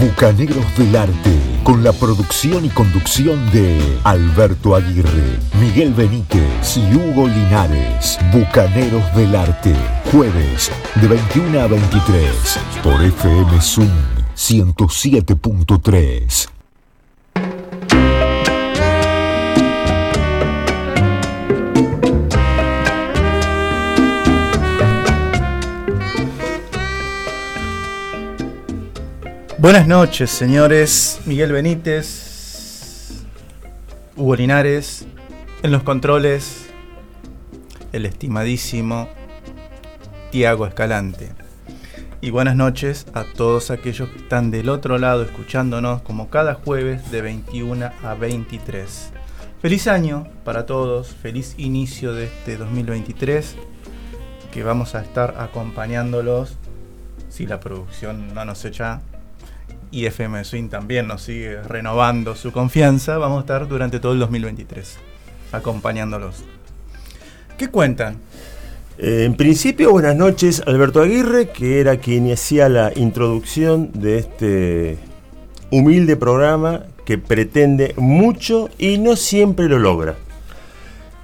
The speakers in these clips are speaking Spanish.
Bucaneros del Arte, con la producción y conducción de Alberto Aguirre, Miguel Benítez y Hugo Linares. Bucaneros del Arte, jueves de 21 a 23 por FM Zoom 107.3. Buenas noches, señores. Miguel Benítez, Hugo Linares, en los controles, el estimadísimo Tiago Escalante. Y buenas noches a todos aquellos que están del otro lado escuchándonos como cada jueves de 21 a 23. Feliz año para todos, feliz inicio de este 2023 que vamos a estar acompañándolos si la producción no nos echa y FM Swing también nos sigue renovando su confianza, vamos a estar durante todo el 2023 acompañándolos. ¿Qué cuentan? Eh, en principio, buenas noches, Alberto Aguirre, que era quien hacía la introducción de este humilde programa que pretende mucho y no siempre lo logra.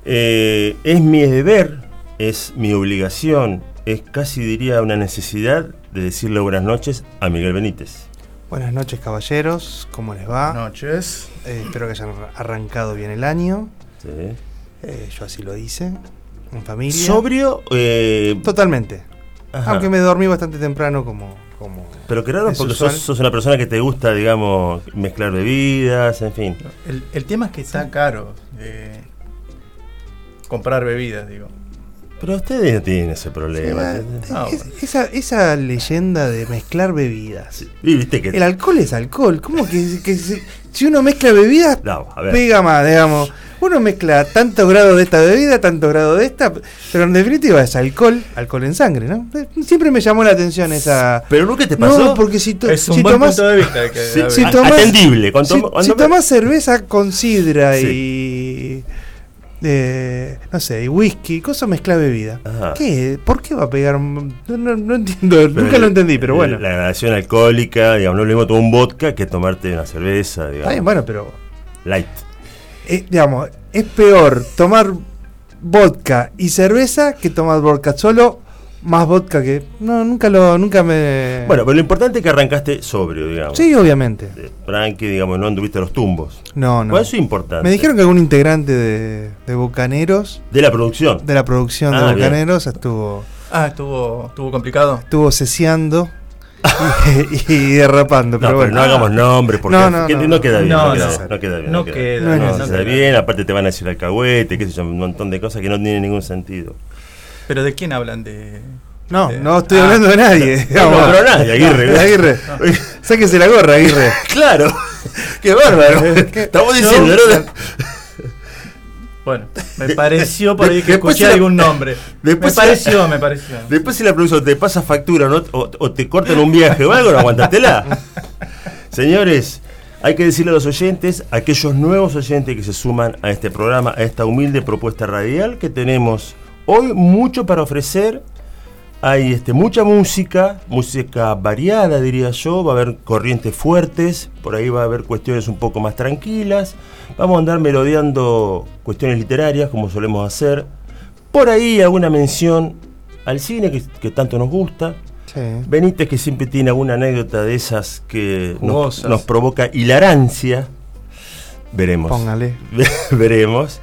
Eh, es mi deber, es mi obligación, es casi diría una necesidad de decirle buenas noches a Miguel Benítez. Buenas noches caballeros, ¿cómo les va? Buenas noches. Eh, espero que hayan arrancado bien el año. Sí. Eh, yo así lo hice, en familia. ¿Sobrio? eh, Totalmente. ajá. Aunque me dormí bastante temprano como... como Pero qué raro porque sos, sos una persona que te gusta, digamos, mezclar bebidas, en fin. El, el tema es que está caro eh, comprar bebidas, digo. Pero ustedes no tienen ese problema. Es- bueno. esa, esa leyenda de mezclar bebidas. Viste que... El alcohol es alcohol. ¿Cómo que, que si, si uno mezcla bebidas, No, a ver. pega más, digamos? Uno mezcla tantos grados de esta bebida, tantos grados de esta, pero en definitiva es alcohol, alcohol en sangre, ¿no? Siempre me llamó la atención esa... Pero nunca te pasó. No, porque si, to- Es un si buen tomás, punto de vista. que- si a- tomás- atendible. Cuando si, tomo- cuando si me- tomás cerveza con sidra Sí. y... eh, no sé, y whisky, cosa mezcla bebida. Ajá. ¿Qué? ¿Por qué va a pegar? No, no, no entiendo, Pero nunca el- lo entendí, pero el- bueno. La gradación alcohólica, digamos, no es lo mismo tomar un vodka que tomarte una cerveza, Está digamos. bien, bueno, pero Light. eh, digamos, es peor tomar vodka y cerveza que tomar vodka solo, más vodka que. No, nunca lo, nunca me. Bueno, pero lo importante es que arrancaste sobrio, digamos. sí, obviamente. De Tranqui, digamos, no anduviste a los tumbos. No, no. Bueno, eso es importante. Me dijeron que algún integrante de, de Bucaneros, De la producción. de la producción Ah, de bien. Bucaneros, estuvo, Ah, estuvo, estuvo complicado. estuvo ceseando y, y derrapando. No, pero pero bueno. no hagamos nombres porque No, no, que- no, no queda bien. no, No, queda no. bien, no queda bien. No queda, no, no no queda queda. bien. Aparte te van a decir alcahuete, qué sé yo, un montón de cosas que no tienen ningún sentido. ¿Pero de quién hablan? De, No, de- no estoy Ah, hablando de nadie. No, no, pero nadie, Aguirre. Aguirre. Sáquese la gorra, Aguirre. Claro. Qué bárbaro. ¿Qué? Estamos diciendo, ¿no? Bueno, me pareció por ahí que después escuché la- algún nombre. después me la- pareció, me pareció. Después si la producción te pasa factura ¿no? o, o te cortan un viaje o algo, no aguantatela. Señores, hay que decirle a los oyentes, a aquellos nuevos oyentes que se suman a este programa, a esta humilde propuesta radial, que tenemos hoy mucho para ofrecer. Hay este, mucha música, música variada diría yo, va a haber corrientes fuertes, por ahí va a haber cuestiones un poco más tranquilas, vamos a andar merodeando cuestiones literarias como solemos hacer, por ahí alguna mención al cine que, que tanto nos gusta, Sí. Benítez que siempre tiene alguna anécdota de esas que nos, nos provoca hilarancia, veremos. Póngale. veremos.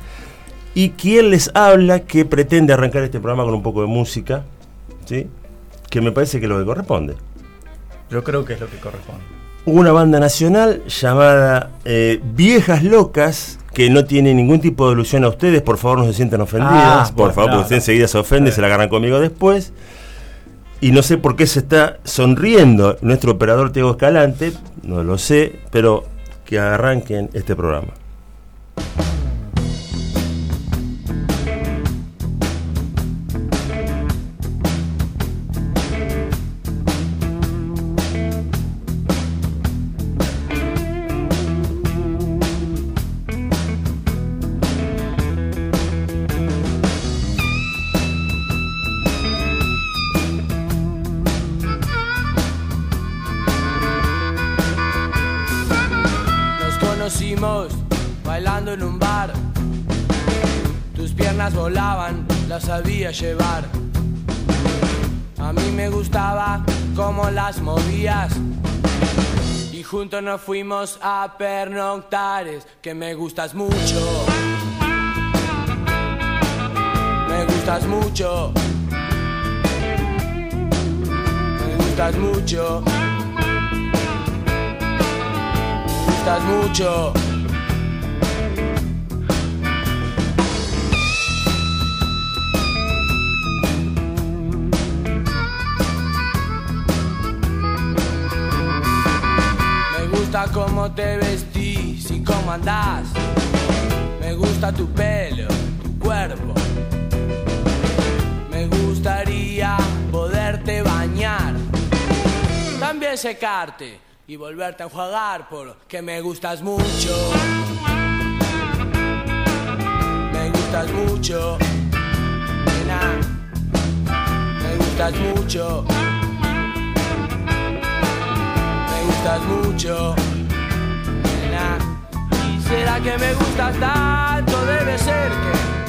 Y quién les habla que pretende arrancar este programa con un poco de música, ¿sí? que me parece que es lo que corresponde. Yo creo que es lo que corresponde. Una banda nacional llamada eh, Viejas Locas, que no tiene ningún tipo de alusión a ustedes, por favor no se sientan ofendidas, Ah, por bueno, favor, no, porque usted no. enseguida se ofende, se la agarran conmigo después. Y no sé por qué se está sonriendo nuestro operador Diego Escalante, no lo sé, pero que arranquen este programa. Juntos nos fuimos a pernoctares, que me gustas mucho. Me gustas mucho. Me gustas mucho. Me gustas mucho. Cómo te vestís y cómo andás. Me gusta tu pelo, tu cuerpo. Me gustaría poderte bañar. También secarte y volverte a enjuagar porque me gustas mucho. Me gustas mucho. Nena. Me gustas mucho. Me gustas mucho. Nena. ¿Y será que me gustas tanto? Debe ser que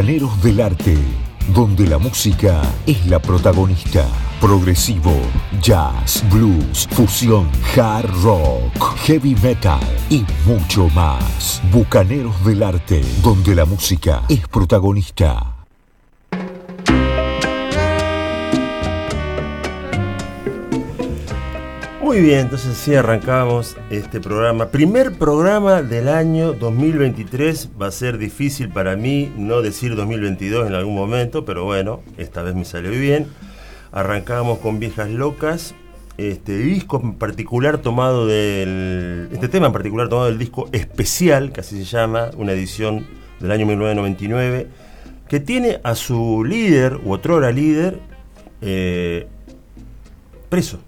Bucaneros del Arte, donde la música es la protagonista. Progresivo, jazz, blues, fusión, hard rock, heavy metal y mucho más. Bucaneros del Arte, donde la música es protagonista. Muy bien, entonces sí arrancamos este programa. Primer programa del año 2023. Va a ser difícil para mí no decir 2022 en algún momento, pero bueno, esta vez me salió bien. Arrancamos con Viejas Locas. Este disco en particular tomado del. Este tema en particular tomado del disco especial, que así se llama, una edición del año 1999, que tiene a su líder, u otrora líder, eh, preso.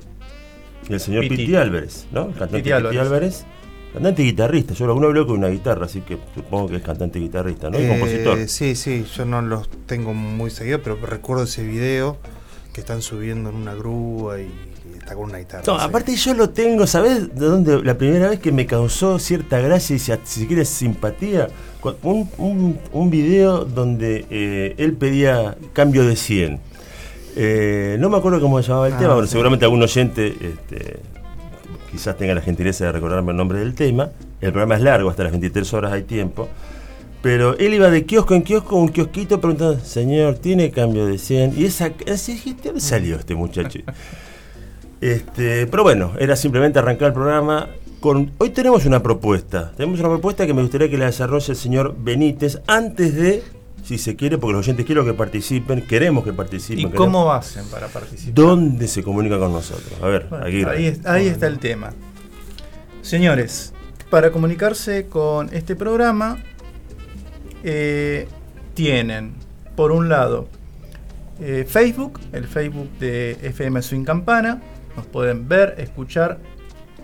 El señor Piti. Piti, Álvarez, ¿no? El cantante Piti Piti Álvarez. Álvarez. Cantante y guitarrista. Yo alguna vez veo con una guitarra, así que supongo que es cantante y guitarrista, ¿no? Y Eh, compositor. Sí, sí, yo no los tengo muy seguidos, pero recuerdo ese video que están subiendo en una grúa y, y está con una guitarra. No, sí. aparte yo lo tengo, ¿sabes de dónde? La primera vez que me causó cierta gracia y si, si quieres simpatía, cu- un, un, un video donde eh, él pedía cambio de 100. Eh, no me acuerdo cómo se llamaba el Ah, tema, bueno, sí. seguramente algún oyente este, quizás tenga la gentileza de recordarme el nombre del tema. El programa es largo, hasta las 23 horas hay tiempo. Pero él iba de kiosco en kiosco, un kiosquito, preguntando, señor, ¿tiene cambio de 100? Y esa, ¿dónde salió este muchacho? Este, pero bueno, era simplemente arrancar el programa. Con, hoy tenemos una propuesta. Tenemos una propuesta que me gustaría que la desarrolle el señor Benítez antes de, si se quiere, porque los oyentes quiero que participen, queremos que participen. ¿Y queremos- cómo hacen para participar? ¿Dónde se comunica con nosotros? A ver, Bueno, Aguirre. ahí, es- ahí está el tema. Señores, para comunicarse con este programa, eh, tienen, por un lado, eh, Facebook, el Facebook de FM Swing Campana. Nos pueden ver, escuchar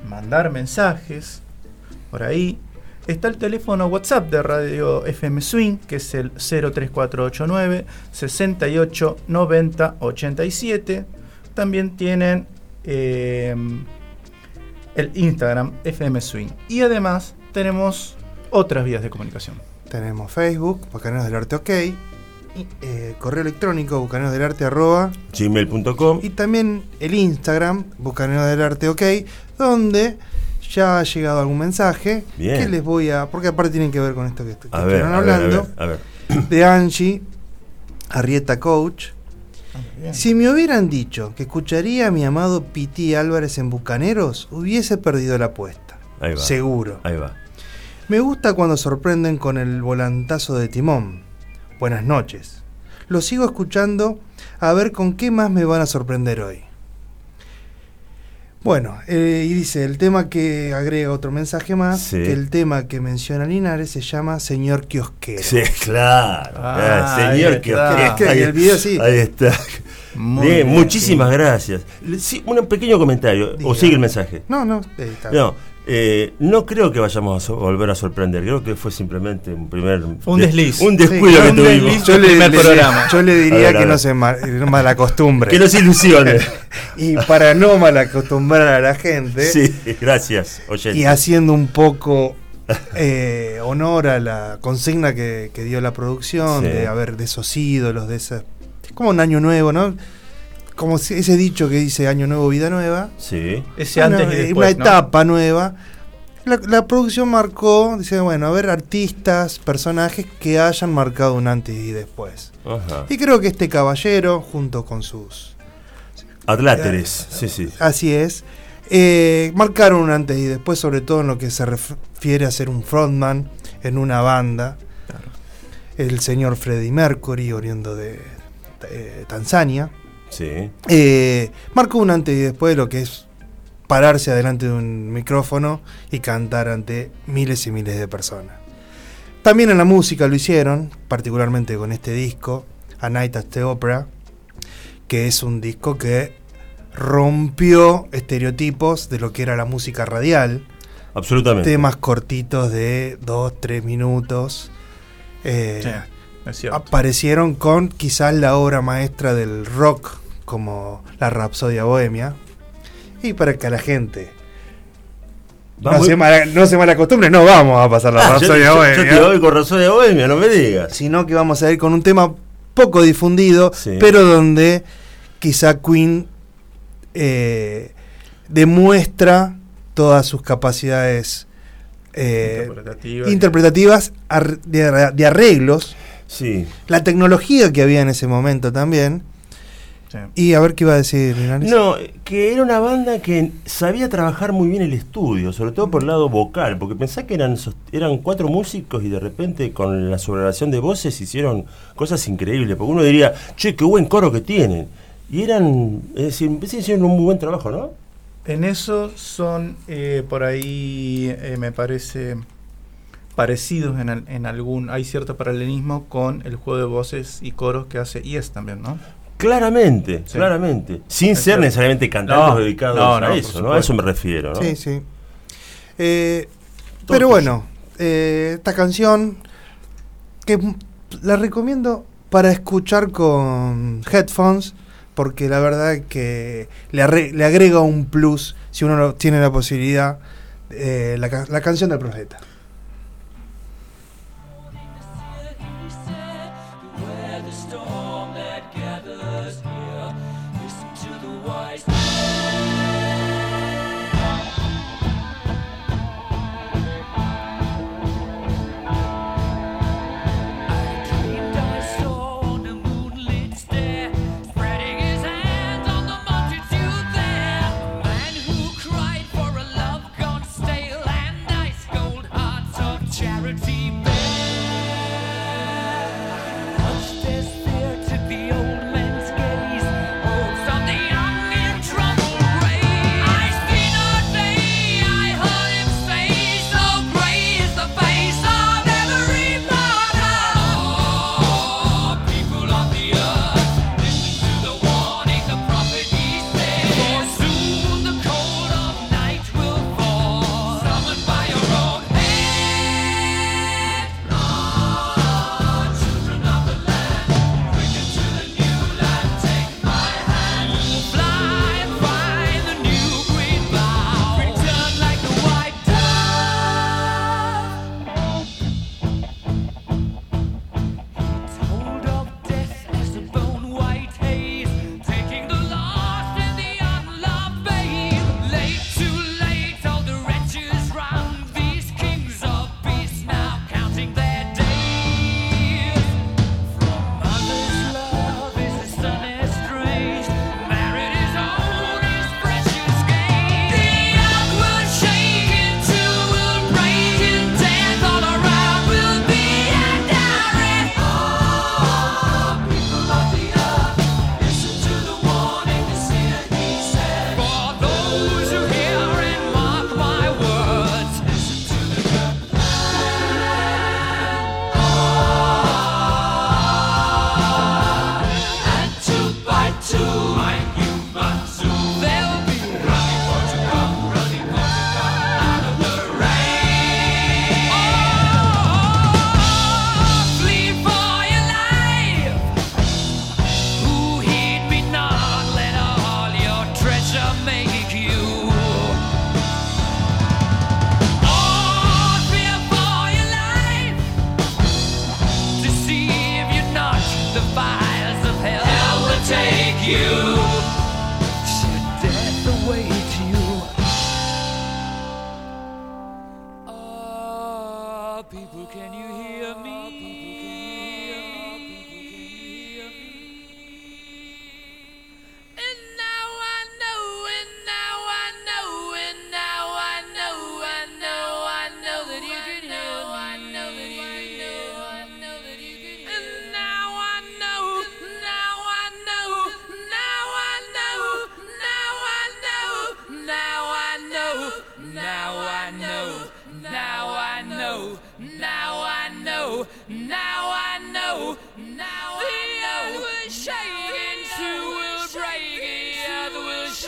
mandar mensajes por ahí. Está el teléfono WhatsApp de Radio FM Swing, que es el 03489 68 90 87. También tienen eh, el Instagram FM Swing. Y además tenemos otras vías de comunicación. Tenemos Facebook, Bucaneros del Arte OK, y, eh, correo electrónico, bucaneros del arte arroba, gmail.com. y también el Instagram, Bucaneros del Arte OK, donde ya ha llegado algún mensaje Bien. que les voy a. Porque aparte tienen que ver con esto que, que A ver, estuvieron a ver, a hablando. ver, a ver. De Angie, Arrieta Coach. Si me hubieran dicho que escucharía a mi amado Piti Álvarez en Bucaneros, hubiese perdido la apuesta. Ahí va. Seguro. Ahí va. Me gusta cuando sorprenden con el volantazo de timón. Buenas noches. Lo sigo escuchando a ver con qué más me van a sorprender hoy. Bueno, eh, y dice, el tema que agrega otro mensaje más, Sí. que el tema que menciona Linares se llama Señor Kiosquero. Sí, claro. Ah, Ah, señor, que- Es que el video sí. Ahí está. Muy Bien, bien, muchísimas gracias. Le- sí, un pequeño comentario. Diga. O sigue el mensaje. No, no, eh, está bien. No, eh, no creo que vayamos a so- volver a sorprender. Creo que fue simplemente un primer. Un desliz. Un Sí, descuido que un tuvimos. desliz. yo, le, primer le- programa. yo le A diría ver, a que no se ma- mala costumbre. Que nos ilusione. Y para no mal acostumbrar a la gente, sí, gracias, oyente. y haciendo un poco eh, honor a la consigna que, que dio la producción, Sí. de haber de esos ídolos, de esa. Es como un año nuevo, ¿no? Como ese dicho que dice año nuevo, vida nueva. Sí. Ese Bueno, antes y eh, después. una ¿no? etapa nueva. La, la producción marcó, dice, bueno, a ver, artistas, personajes que hayan marcado un antes y después. Ajá. Y creo que este caballero, junto con sus Atláteres, sí, sí. Así es. Eh, marcaron un antes y después, sobre todo en lo que se refiere a ser un frontman en una banda. El señor Freddie Mercury, oriundo de eh, Tanzania. Sí. Eh, marcó un antes y después de lo que es pararse adelante de un micrófono y cantar ante miles y miles de personas. También en la música lo hicieron, particularmente con este disco, A Night at the Opera, que es un disco que rompió estereotipos de lo que era la música radial, Absolutamente. temas cortitos de 2, 3 minutos. eh, Sí, es aparecieron con quizás la obra maestra del rock como la Rapsodia Bohemia. Y para que la gente no se, mala, no se malacostumbre, no vamos a pasar la Ah, yo, Rapsodia yo- yo Bohemia, te voy con de Bohemia, no me digas. sino que vamos a ir con un tema poco difundido, Sí. pero donde quizá Queen eh, demuestra todas sus capacidades eh, Interpretativa. interpretativas ar- de arre- de arreglos Sí. la tecnología que había en ese momento también. Sí. Y a ver qué iba a decir Linares. No, que era una banda que sabía trabajar muy bien el estudio, sobre todo por el lado vocal, porque pensá que eran, eran cuatro músicos y de repente con la subrogación de voces hicieron cosas increíbles, porque uno diría, che, qué buen coro que tienen. Y eran, es decir, hicieron un muy buen trabajo, ¿no? En eso son eh, por ahí, eh, me parece, parecidos en, en algún. Hay cierto paralelismo con el juego de voces y coros que hace Yes también, ¿no? Claramente, Sí. claramente. Sin Es ser cierto. necesariamente cantantes No, dedicados no, no, a eso, ¿no? A eso me refiero, ¿no? Sí, sí. Eh, pero bueno, eh, esta canción que la recomiendo para escuchar con headphones porque la verdad es que le, arre- le agrega un plus si uno no tiene la posibilidad eh, la, la canción del profeta.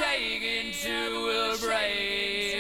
taken to a break.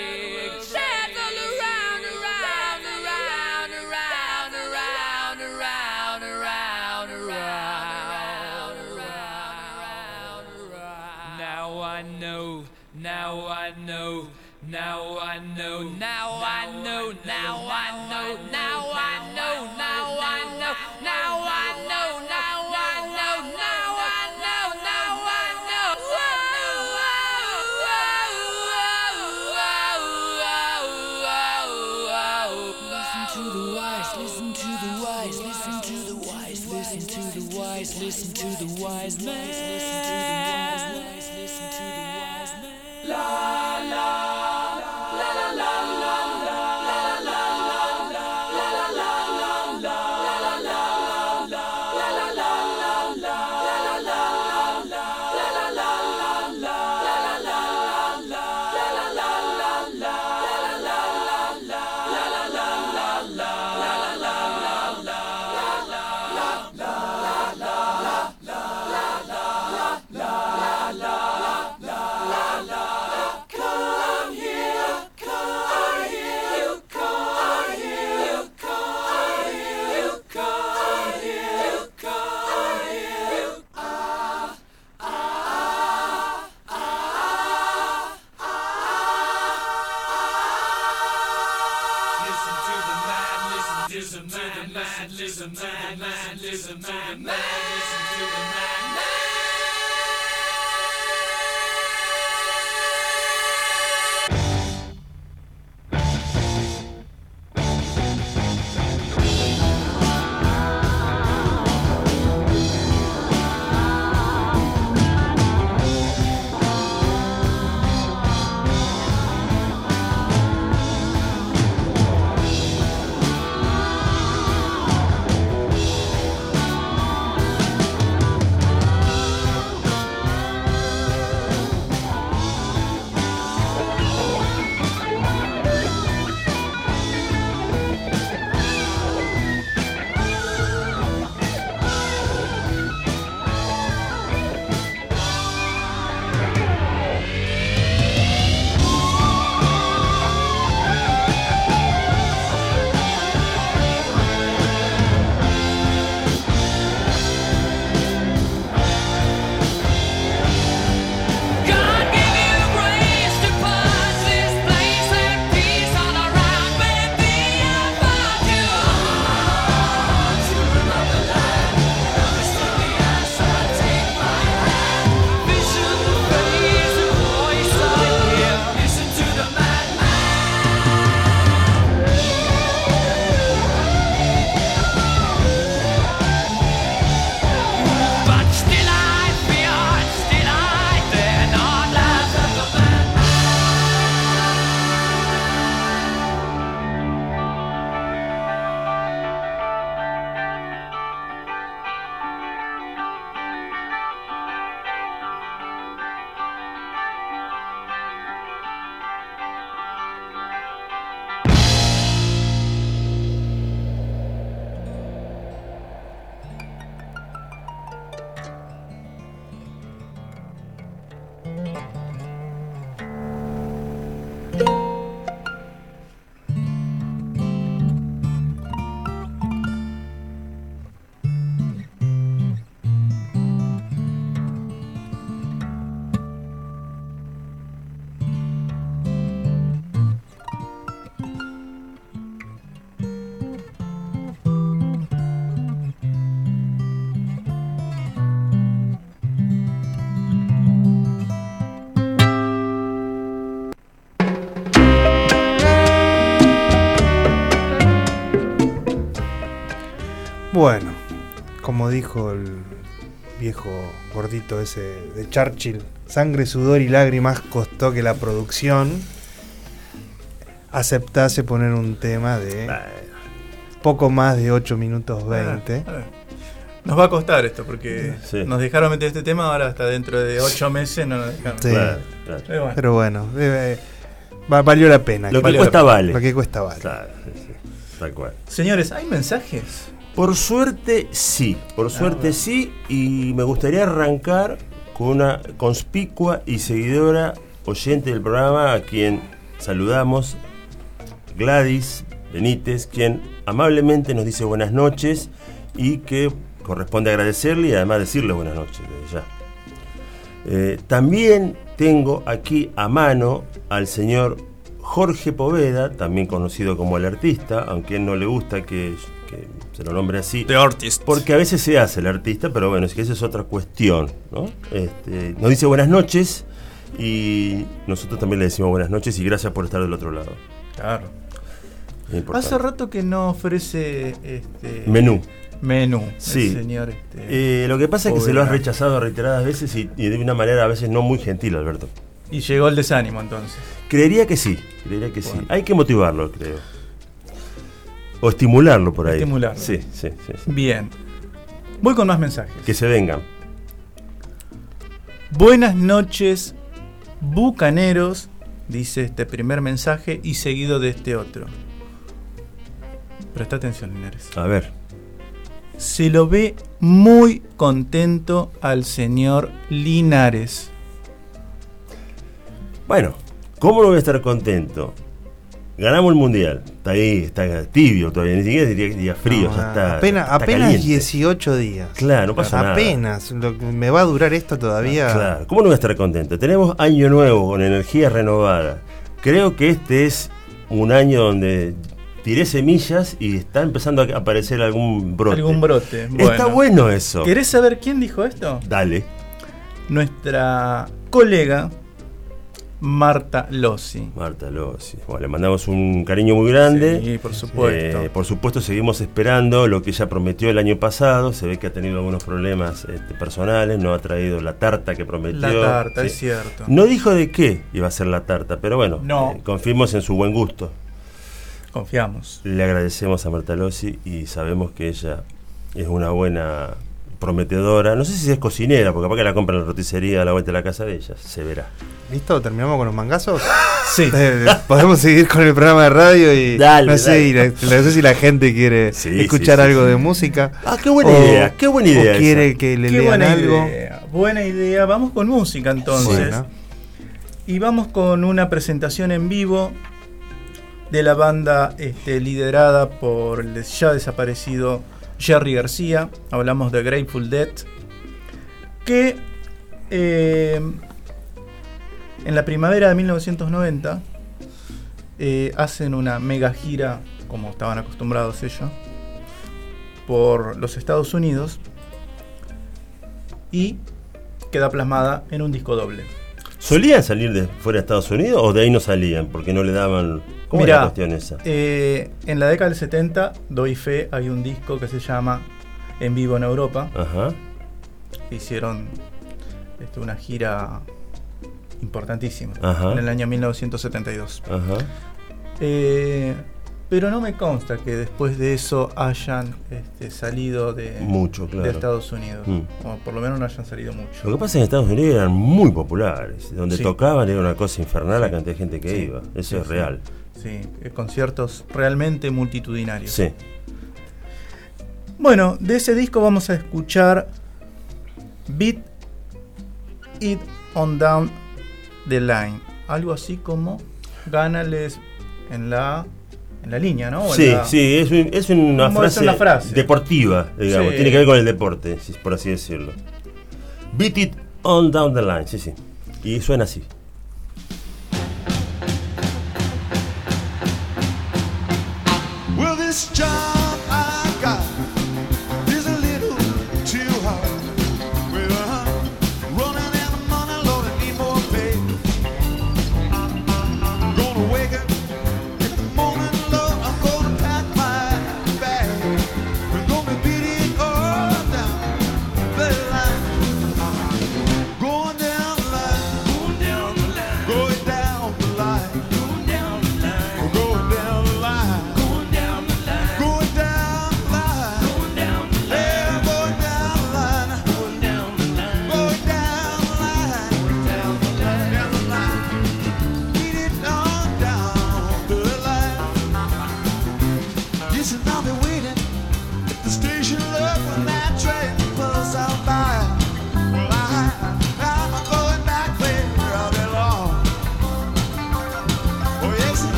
Como dijo el viejo gordito ese de Churchill, sangre, sudor y lágrimas costó que la producción aceptase poner un tema de poco más de 8 minutos 20. Ah, Nos va a costar esto porque Sí. nos dejaron meter este tema, ahora hasta dentro de ocho meses no nos dejaron. Sí. Claro, claro. Pero bueno. Pero bueno, debe- va- valió la pena. Lo que cuesta vale. Lo que cuesta vale. Claro, sí, sí, tal cual. Señores, ¿hay mensajes? Por suerte sí, por suerte sí, y me gustaría arrancar con una conspicua y seguidora oyente del programa a quien saludamos, Gladys Benítez, quien amablemente nos dice buenas noches y que corresponde agradecerle y además decirle buenas noches desde ya. Eh, también tengo aquí a mano al señor Jorge Poveda, también conocido como el artista, aunque a él no le gusta que, que se lo nombre así. The Artist. Porque a veces se hace el artista, pero bueno, es que esa es otra cuestión, ¿no? Este, nos dice buenas noches y nosotros también le decimos buenas noches y gracias por estar del otro lado. Claro. Hace rato que no ofrece este Menú. menú. Sí. El señor este, Eh, lo que pasa es que se lo has rechazado reiteradas veces y, y de una manera a veces no muy gentil, Alberto. Y llegó el desánimo entonces. Creería que sí, creería que sí. Hay que motivarlo, creo. O estimularlo por ahí. Estimularlo. Sí, sí, sí. sí. Bien. Voy con más mensajes. Que se vengan. Buenas noches, bucaneros, dice este primer mensaje y seguido de este otro. Presta atención, Linares. A ver. Se lo ve muy contento al señor Linares. Bueno, ¿cómo no voy a estar contento? Ganamos el mundial. Está ahí, está tibio todavía, ni siquiera diría, diría frío, No, ya está. apenas está apenas caliente. 18 días. Claro, no pasa nada. apenas. Lo que me va a durar esto todavía. Claro, ¿cómo no voy a estar contento? Tenemos año nuevo con energía renovada. Creo que este es un año donde tiré semillas y está empezando a aparecer algún brote. Algún brote. Está bueno eso. ¿Querés saber quién dijo esto? Dale. Nuestra colega Marta Lossi. Marta Lossi. Bueno, le mandamos un cariño muy grande. Sí, por supuesto. Eh, por supuesto, seguimos esperando lo que ella prometió el año pasado. Se ve que ha tenido algunos problemas este, personales. No ha traído la tarta que prometió. La tarta, Sí. es cierto. No dijo de qué iba a ser la tarta, pero bueno, No. eh, confiemos en su buen gusto. Confiamos. Le agradecemos a Marta Lossi y sabemos que ella es una buena prometedora. No sé si es cocinera, porque capaz que la compra en la roticería a la vuelta de la casa de ella. Se verá. ¿Listo? ¿Terminamos con los mangazos? Sí. Eh, Podemos seguir con el programa de radio y Dale, no, sé, dale. y la- no sé si la gente quiere Sí, escuchar sí, sí, algo sí. de música. Ah, qué buena o- idea, qué buena idea. O quiere esa. que le Qué lean buena algo. idea. Buena idea. Vamos con música entonces. Bueno. Y vamos con una presentación en vivo de la banda este, liderada por el ya desaparecido Jerry García. Hablamos de Grateful Dead. Que eh, en la primavera de 1990 eh, hacen una mega gira, como estaban acostumbrados ellos, por los Estados Unidos y queda plasmada en un disco doble. ¿Solían salir de fuera de Estados Unidos o de ahí no salían? Porque no le daban. ¿Cómo Mirá, era la cuestión esa? eh, en la década del 70, doy fe, hay un disco que se llama En vivo en Europa. Ajá. Hicieron este, una gira importantísima Ajá. en el año 1972. Ajá. Eh, pero no me consta que después de eso hayan este, salido de, Mucho, claro. de Estados Unidos. Mm. O por lo menos no hayan salido mucho. Lo que pasa es que en Estados Unidos eran muy populares. Donde Sí. tocaban era una cosa infernal la Sí. cantidad de gente que Sí. iba. Eso es real. Sí, eh, conciertos realmente multitudinarios. Sí. Bueno, de ese disco vamos a escuchar Beat It On Down the Line. Algo así como gánales en la, en la línea, ¿no? O Sí, la- sí, es, un- es una, es frase una frase. deportiva, digamos. Sí. Tiene que ver con el deporte, por así decirlo. Beat it on down the line, sí, sí. Y suena así. This job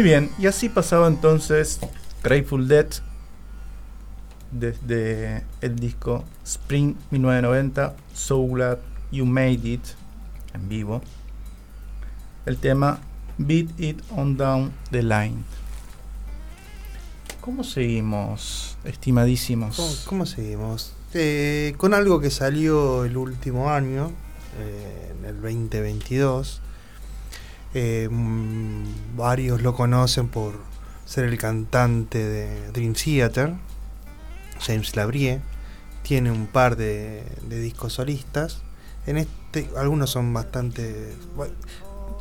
Muy bien, y así pasaba entonces Grateful Dead desde el disco Spring 1990, So Glad You Made It, en vivo, el tema Beat It On Down the Line. ¿Cómo seguimos, estimadísimos? ¿Cómo, cómo seguimos? Eh, con algo que salió el último año, eh, en el 2022. Eh, mm, varios lo conocen por ser el cantante de Dream Theater, James Labrie. Tiene un par de, discos solistas. En este, algunos son bastante.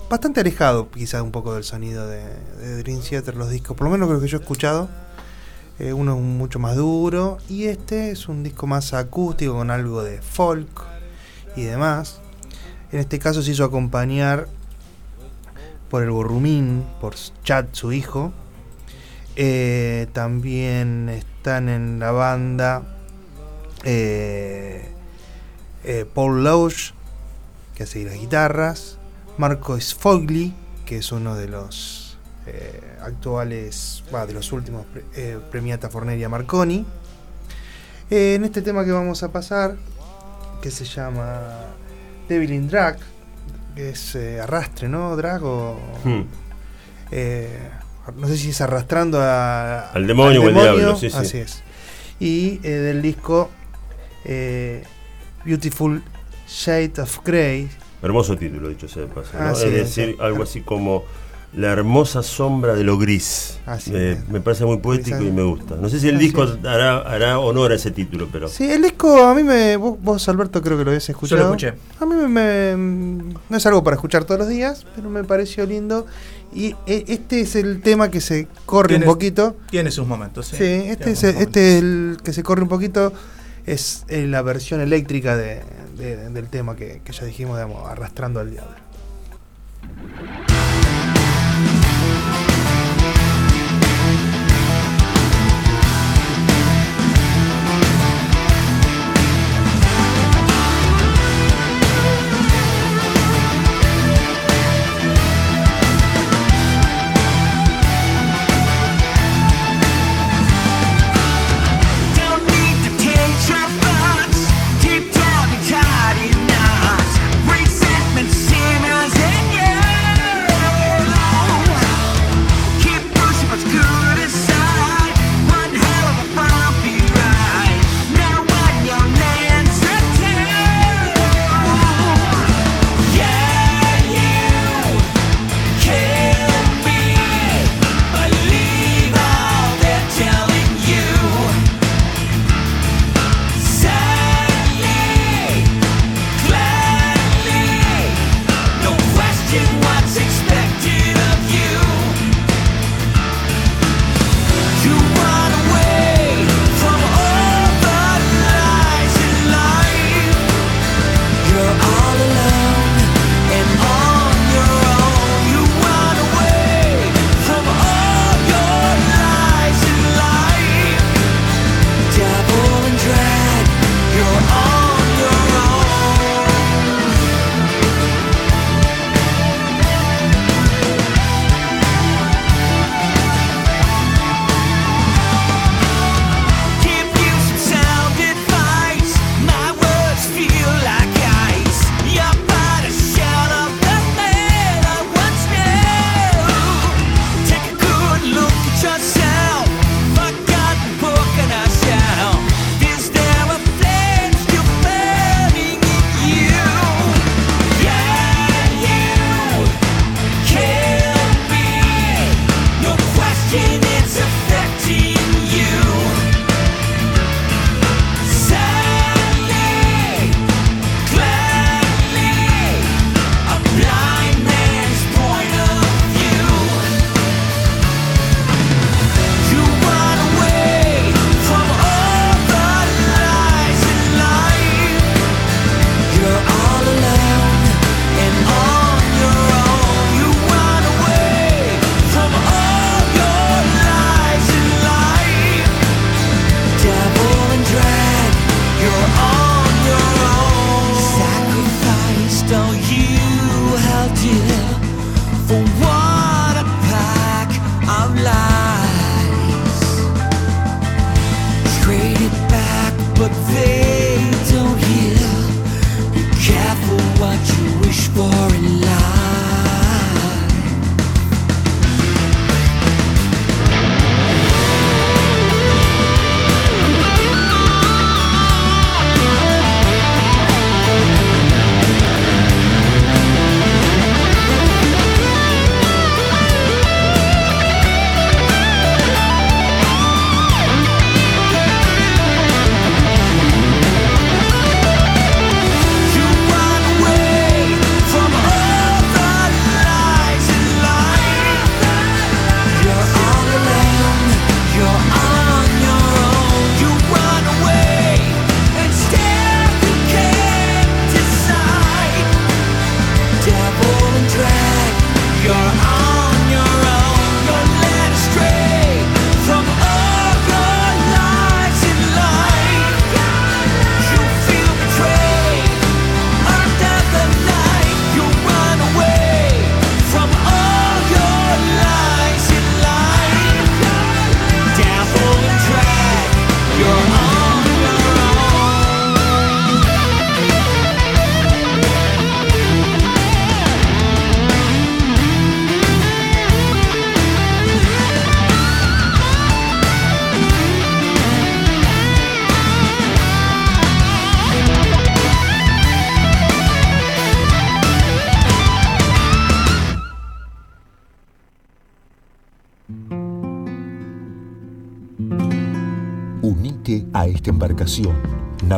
Bastante alejados, quizás un poco del sonido de, de Dream Theater, los discos, por lo menos lo que yo he escuchado. Eh, uno es mucho más duro y este es un disco más acústico con algo de folk y demás. En este caso se hizo acompañar por el Borrumín, por Chad, su hijo. Eh, también están en la banda eh, eh, Paul Lowe, que hace las guitarras, Marco Sfogli, que es uno de los actuales, de los últimos pre- premiata Forneria Marconi. En este tema que vamos a pasar, que se llama Devil in Drag, es eh, arrastre, ¿no? Drag o. Hmm. eh, no sé si es arrastrando a- Al demonio o al diablo, sí, sí. Así es. Y eh, del disco eh, Beautiful Shade of Grey. Hermoso título, dicho sea de paso. ¿no? Sí, es decir, algo así como La hermosa sombra de lo gris. Así me, parece muy poético y me gusta. No sé si el Así disco hará, hará honor a ese título, pero. Sí, el disco a mí me. Vos, vos, Alberto, creo que lo habías Yo escuchado. lo escuché. A mí me, me- no es algo para escuchar todos los días, pero me pareció lindo. Y eh, este es el tema que se corre un poquito. Tiene sus momentos, sí. Sí, este, es, este es el que se corre un poquito. Es la versión eléctrica de- de- del tema que, que ya dijimos, digamos, arrastrando al diablo.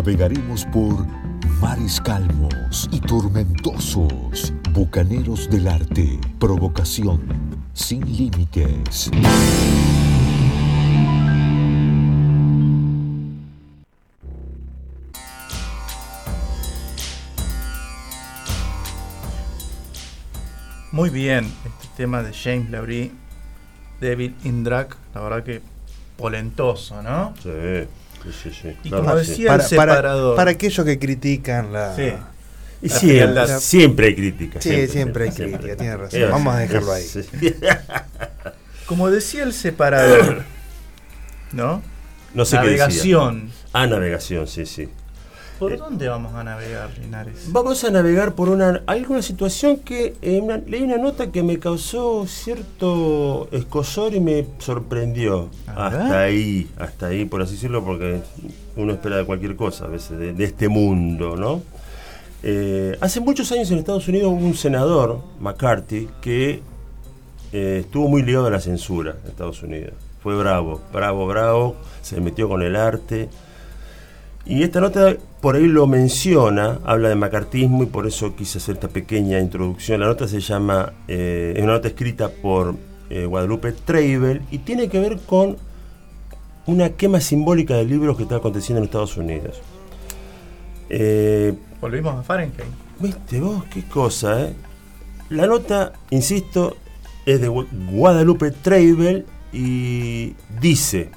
Navegaremos por mares calmos y tormentosos, bucaneros del arte, provocación sin límites. Muy bien, este tema de James Labrie, David Indrak, la verdad que polentoso, ¿no? Sí, sí, sí. Y Claro como decía Para, el para, separador. para aquellos que critican la. Sí. Y La siempre, frialdad. siempre hay crítica. Sí, siempre hay crítica, tiene razón. Vamos a dejarlo ahí. Sí. Como decía el separador, ¿no? No sé qué decía. Navegación. Ah, navegación, sí, sí. ¿Por dónde vamos a navegar, Linares? Vamos a navegar por una alguna situación que eh, una- leí una nota que me causó cierto escosor y me sorprendió. Hasta ahí, hasta ahí, por así decirlo, porque uno espera de cualquier cosa a veces de, de este mundo, ¿no? Eh, hace muchos años en Estados Unidos hubo un senador, McCarthy, que eh, estuvo muy ligado a la censura en Estados Unidos. Fue bravo, bravo, bravo, se metió con el arte. Y esta nota por ahí lo menciona, habla de macartismo y por eso quise hacer esta pequeña introducción. La nota se llama, eh, es una nota escrita por eh, Guadalupe Treibel y tiene que ver con una quema simbólica de libros que está aconteciendo en Estados Unidos. Eh, Volvimos a Fahrenheit. Viste vos, qué cosa, ¿eh? La nota, insisto, es de Gu- Guadalupe Treibel y dice: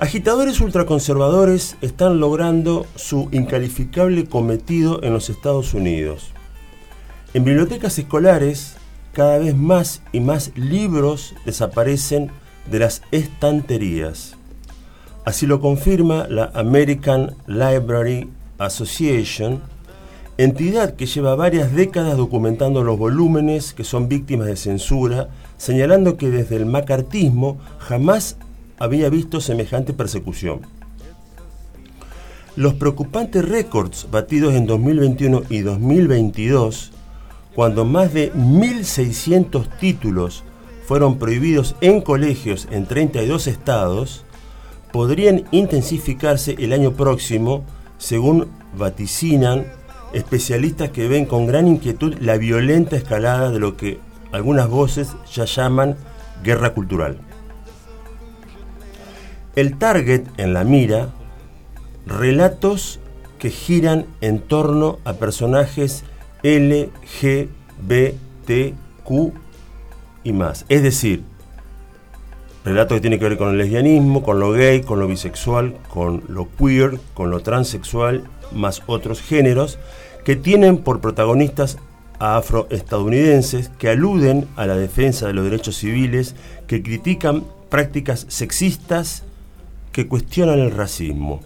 Agitadores ultraconservadores están logrando su incalificable cometido en los Estados Unidos. En bibliotecas escolares, cada vez más y más libros desaparecen de las estanterías. Así lo confirma la American Library Association, entidad que lleva varias décadas documentando los volúmenes que son víctimas de censura, señalando que desde el macartismo jamás había visto semejante persecución. Los preocupantes récords batidos en 2021 y 2022, cuando más de 1.600 títulos fueron prohibidos en colegios en 32 estados, podrían intensificarse el año próximo, según vaticinan especialistas que ven con gran inquietud la violenta escalada de lo que algunas voces ya llaman guerra cultural. El target en la mira, relatos que giran en torno a personajes LGBTQ y más. Es decir, relatos que tienen que ver con el lesbianismo, con lo gay, con lo bisexual, con lo queer, con lo transexual, más otros géneros, que tienen por protagonistas afroestadounidenses que aluden a la defensa de los derechos civiles, que critican prácticas sexistas, que cuestionan el racismo.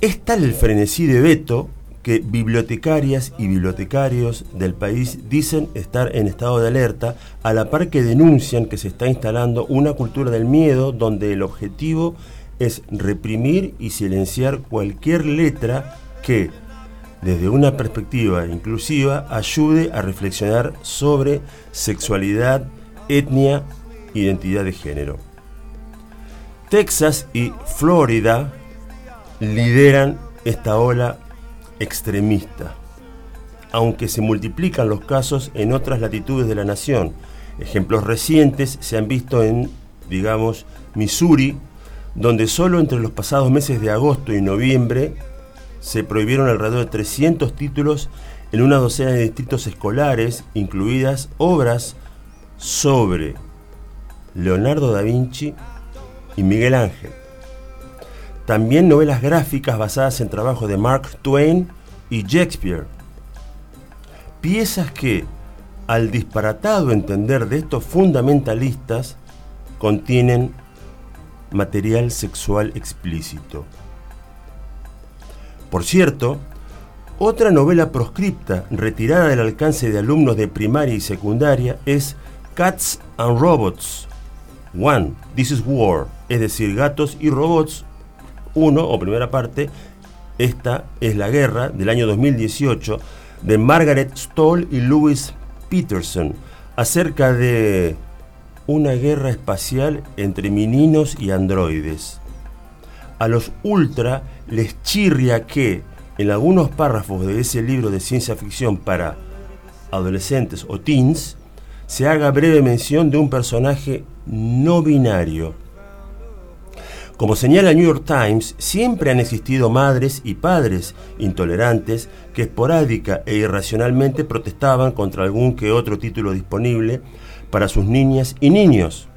Es tal el frenesí de veto que bibliotecarias y bibliotecarios del país dicen estar en estado de alerta, a la par que denuncian que se está instalando una cultura del miedo donde el objetivo es reprimir y silenciar cualquier letra que, desde una perspectiva inclusiva, ayude a reflexionar sobre sexualidad, etnia, identidad de género. Texas y Florida lideran esta ola extremista, aunque se multiplican los casos en otras latitudes de la nación. Ejemplos recientes se han visto en, digamos, Missouri, donde solo entre los pasados meses de agosto y noviembre se prohibieron alrededor de 300 títulos en una docena de distritos escolares, incluidas obras sobre Leonardo da Vinci y Miguel Ángel. También novelas gráficas basadas en trabajos de Mark Twain y Shakespeare. Piezas que, al disparatado entender de estos fundamentalistas, contienen material sexual explícito. Por cierto, otra novela proscripta retirada del alcance de alumnos de primaria y secundaria es Cats and Robots. One, This is War, es decir, gatos y robots. Uno, o primera parte, esta es la guerra del año 2018 de Margaret Stoll y Louis Peterson acerca de una guerra espacial entre meninos y androides. A los ultra les chirria que en algunos párrafos de ese libro de ciencia ficción para adolescentes o teens se haga breve mención de un personaje no binario. Como señala New York Times, siempre han existido madres y padres intolerantes que esporádica e irracionalmente protestaban contra algún que otro título disponible para sus niñas y niños.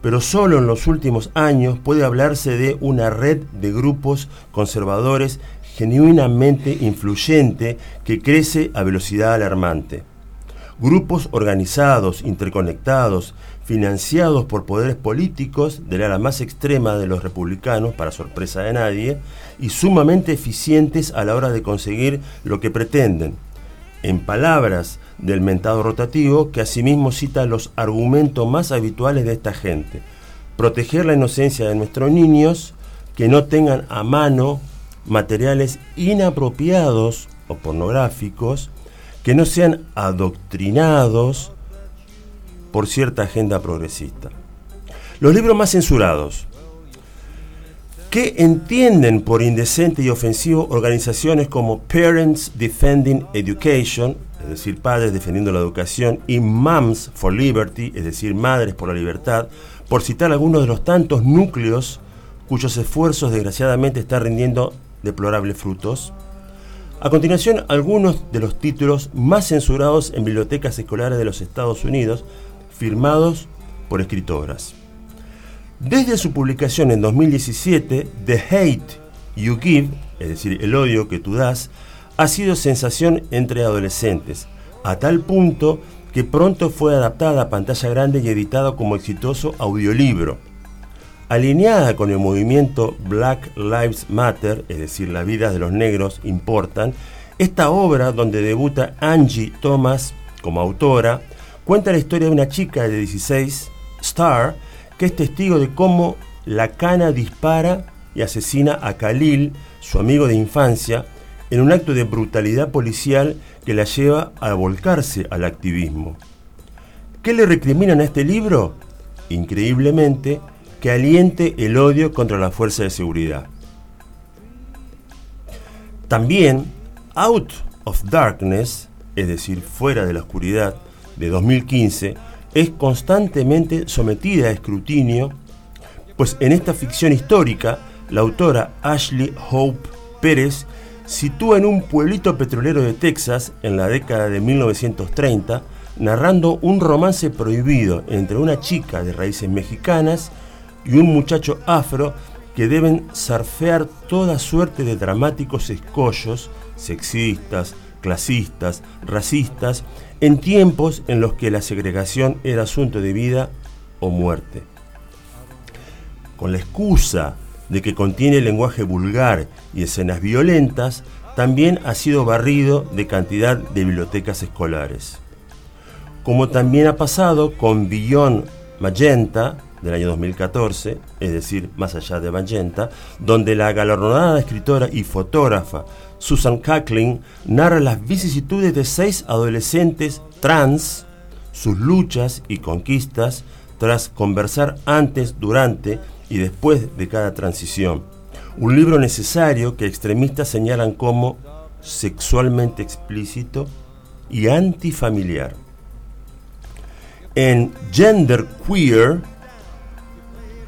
Pero solo en los últimos años puede hablarse de una red de grupos conservadores genuinamente influyente que crece a velocidad alarmante. Grupos organizados, interconectados, financiados por poderes políticos del ala más extrema de los republicanos, para sorpresa de nadie, y sumamente eficientes a la hora de conseguir lo que pretenden. En palabras del mentado rotativo, que asimismo cita los argumentos más habituales de esta gente. Proteger la inocencia de nuestros niños, que no tengan a mano materiales inapropiados o pornográficos, que no sean adoctrinados por cierta agenda progresista. Los libros más censurados. ¿Qué entienden por indecente y ofensivo organizaciones como Parents Defending Education, es decir, padres defendiendo la educación, y Moms for Liberty, es decir, madres por la libertad, por citar algunos de los tantos núcleos cuyos esfuerzos desgraciadamente están rindiendo deplorables frutos? A continuación, algunos de los títulos más censurados en bibliotecas escolares de los Estados Unidos, firmados por escritoras. Desde su publicación en 2017, The Hate You Give, es decir, el odio que tú das, ha sido sensación entre adolescentes, a tal punto que pronto fue adaptada a pantalla grande y editada como exitoso audiolibro. Alineada con el movimiento Black Lives Matter, es decir, la vida de los negros importan, esta obra, donde debuta Angie Thomas como autora, cuenta la historia de una chica de 16, Star, que es testigo de cómo la cana dispara y asesina a Khalil, su amigo de infancia, en un acto de brutalidad policial que la lleva a volcarse al activismo. ¿Qué le recriminan a este libro? Increíblemente, que aliente el odio contra la fuerza de seguridad. También, Out of Darkness, es decir, fuera de la oscuridad, de 2015, es constantemente sometida a escrutinio, pues en esta ficción histórica, la autora Ashley Hope Pérez sitúa en un pueblito petrolero de Texas en la década de 1930, narrando un romance prohibido entre una chica de raíces mexicanas y un muchacho afro que deben surfear toda suerte de dramáticos escollos, sexistas, clasistas, racistas, en tiempos en los que la segregación era asunto de vida o muerte. Con la excusa de que contiene lenguaje vulgar y escenas violentas, también ha sido barrido de cantidad de bibliotecas escolares. Como también ha pasado con Beyond Magenta del año 2014, es decir, más allá de Magenta, donde la galardonada escritora y fotógrafa Susan Cackling narra las vicisitudes de seis adolescentes trans, sus luchas y conquistas tras conversar antes, durante y después de cada transición. Un libro necesario que extremistas señalan como sexualmente explícito y antifamiliar. En Gender Queer,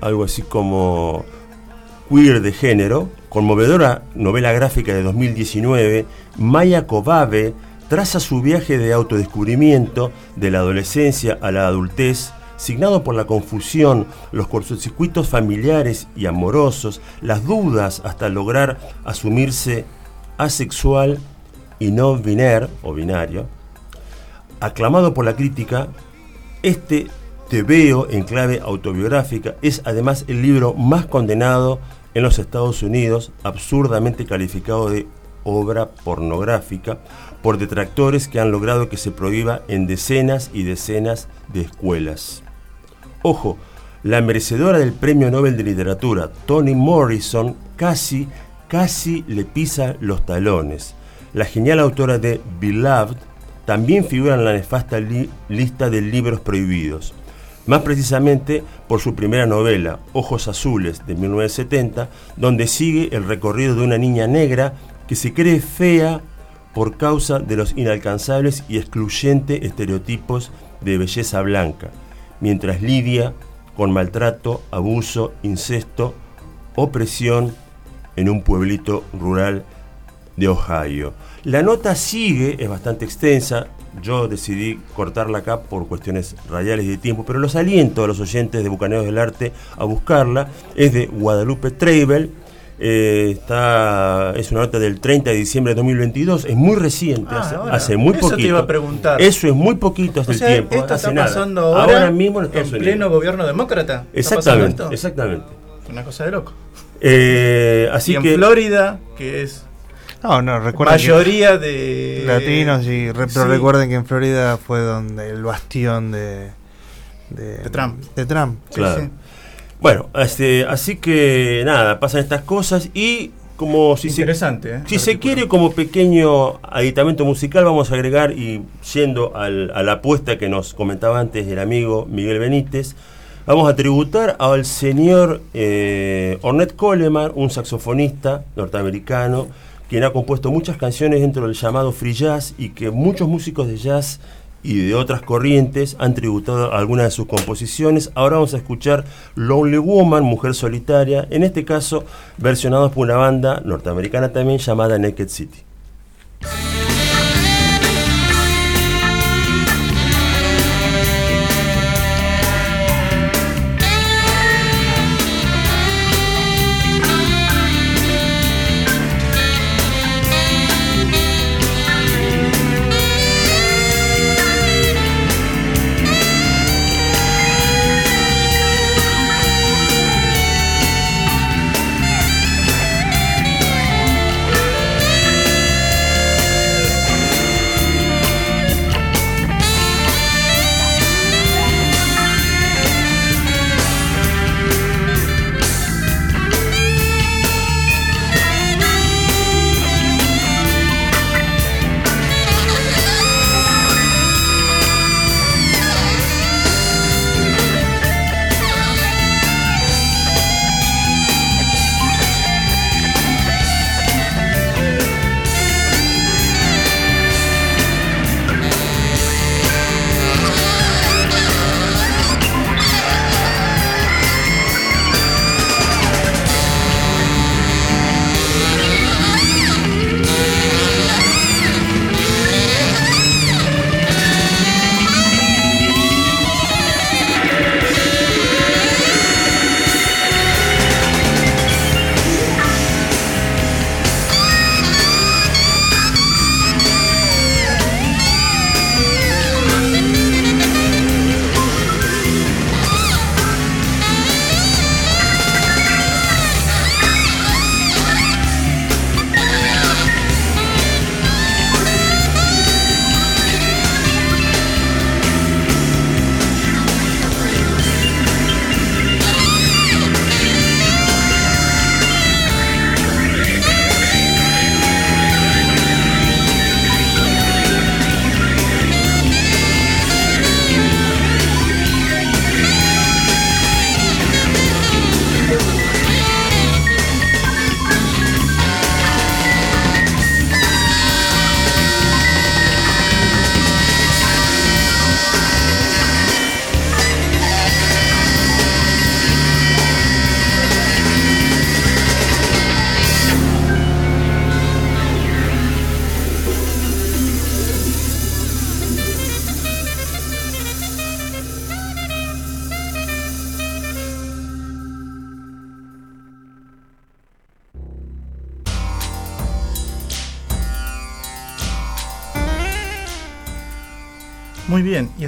algo así como queer de género, conmovedora novela gráfica de 2019, Maya Kobabe traza su viaje de autodescubrimiento de la adolescencia a la adultez, signado por la confusión, los cortocircuitos familiares y amorosos, las dudas hasta lograr asumirse asexual y no binaire o binario. Aclamado por la crítica, este Te veo en clave autobiográfica es además el libro más condenado en los Estados Unidos, absurdamente calificado de obra pornográfica por detractores que han logrado que se prohíba en decenas y decenas de escuelas. Ojo, la merecedora del Premio Nobel de Literatura, Toni Morrison, casi, casi le pisa los talones. La genial autora de Beloved también figura en la nefasta li- lista de libros prohibidos. Más precisamente por su primera novela, Ojos Azules, de 1970, donde sigue el recorrido de una niña negra que se cree fea por causa de los inalcanzables y excluyentes estereotipos de belleza blanca, mientras lidia con maltrato, abuso, incesto, opresión en un pueblito rural de Ohio. La nota sigue, es bastante extensa, yo decidí cortarla acá por cuestiones radiales y de tiempo, pero los aliento a los oyentes de Bucaneros del Arte a buscarla. Es de Guadalupe Treibel, eh, está, es una nota del 30 de diciembre de 2022, es muy reciente, Ah, hace, ahora. hace muy Eso poquito. te iba a preguntar. Eso es muy poquito O sea, el tiempo, esto hace está nada. pasando ahora, mismo en Estados en Unidos. pleno gobierno demócrata. ¿Está pasando Exactamente, exactamente. Una cosa de loco. Eh, así y en que Florida, que es No, no, recuerden que mayoría de latinos y re- pero Sí. recuerden que en Florida fue donde el bastión de de, De Trump. De Trump. Sí, Claro. sí. Bueno, este, así que nada, pasan estas cosas y como si se, Interesante, ¿eh? si se quiere como pequeño aditamento musical vamos a agregar y yendo al- a la apuesta que nos comentaba antes el amigo Miguel Benítez, vamos a tributar al señor eh, Ornette Coleman, un saxofonista norteamericano, quien ha compuesto muchas canciones dentro del llamado free jazz y que muchos músicos de jazz y de otras corrientes han tributado algunas de sus composiciones. Ahora vamos a escuchar Lonely Woman, Mujer Solitaria, en este caso versionados por una banda norteamericana también llamada Naked City.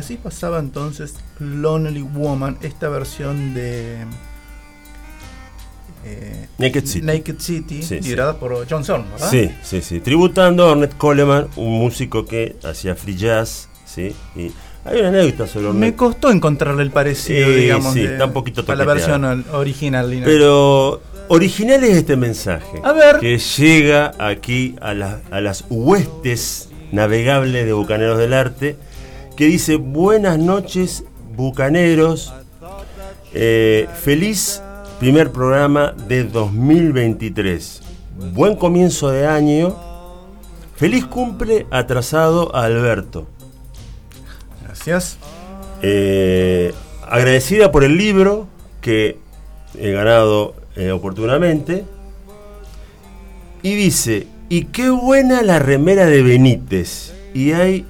Así pasaba entonces Lonely Woman, esta versión de eh, Naked City. Naked City, Sí, sí. liderada por John Zorn, ¿verdad? Sí, sí, sí. Tributando a Ornette Coleman, un músico que hacía free jazz, ¿sí? Y hay una anécdota sobre Me Ornette. costó encontrarle el parecido, Sí, digamos, sí, de- está un poquito a la versión al- original. Lina. Pero original es este mensaje. A ver. Que llega aquí a, la- a las huestes navegables de Bucaneros del Arte, que dice, buenas noches, Bucaneros. Eh, feliz primer programa de 2023. Buen comienzo de año. Feliz cumple atrasado a Alberto. Gracias. Eh, agradecida por el libro que he ganado eh, oportunamente. Y dice, y qué buena la remera de Benítez. Y hay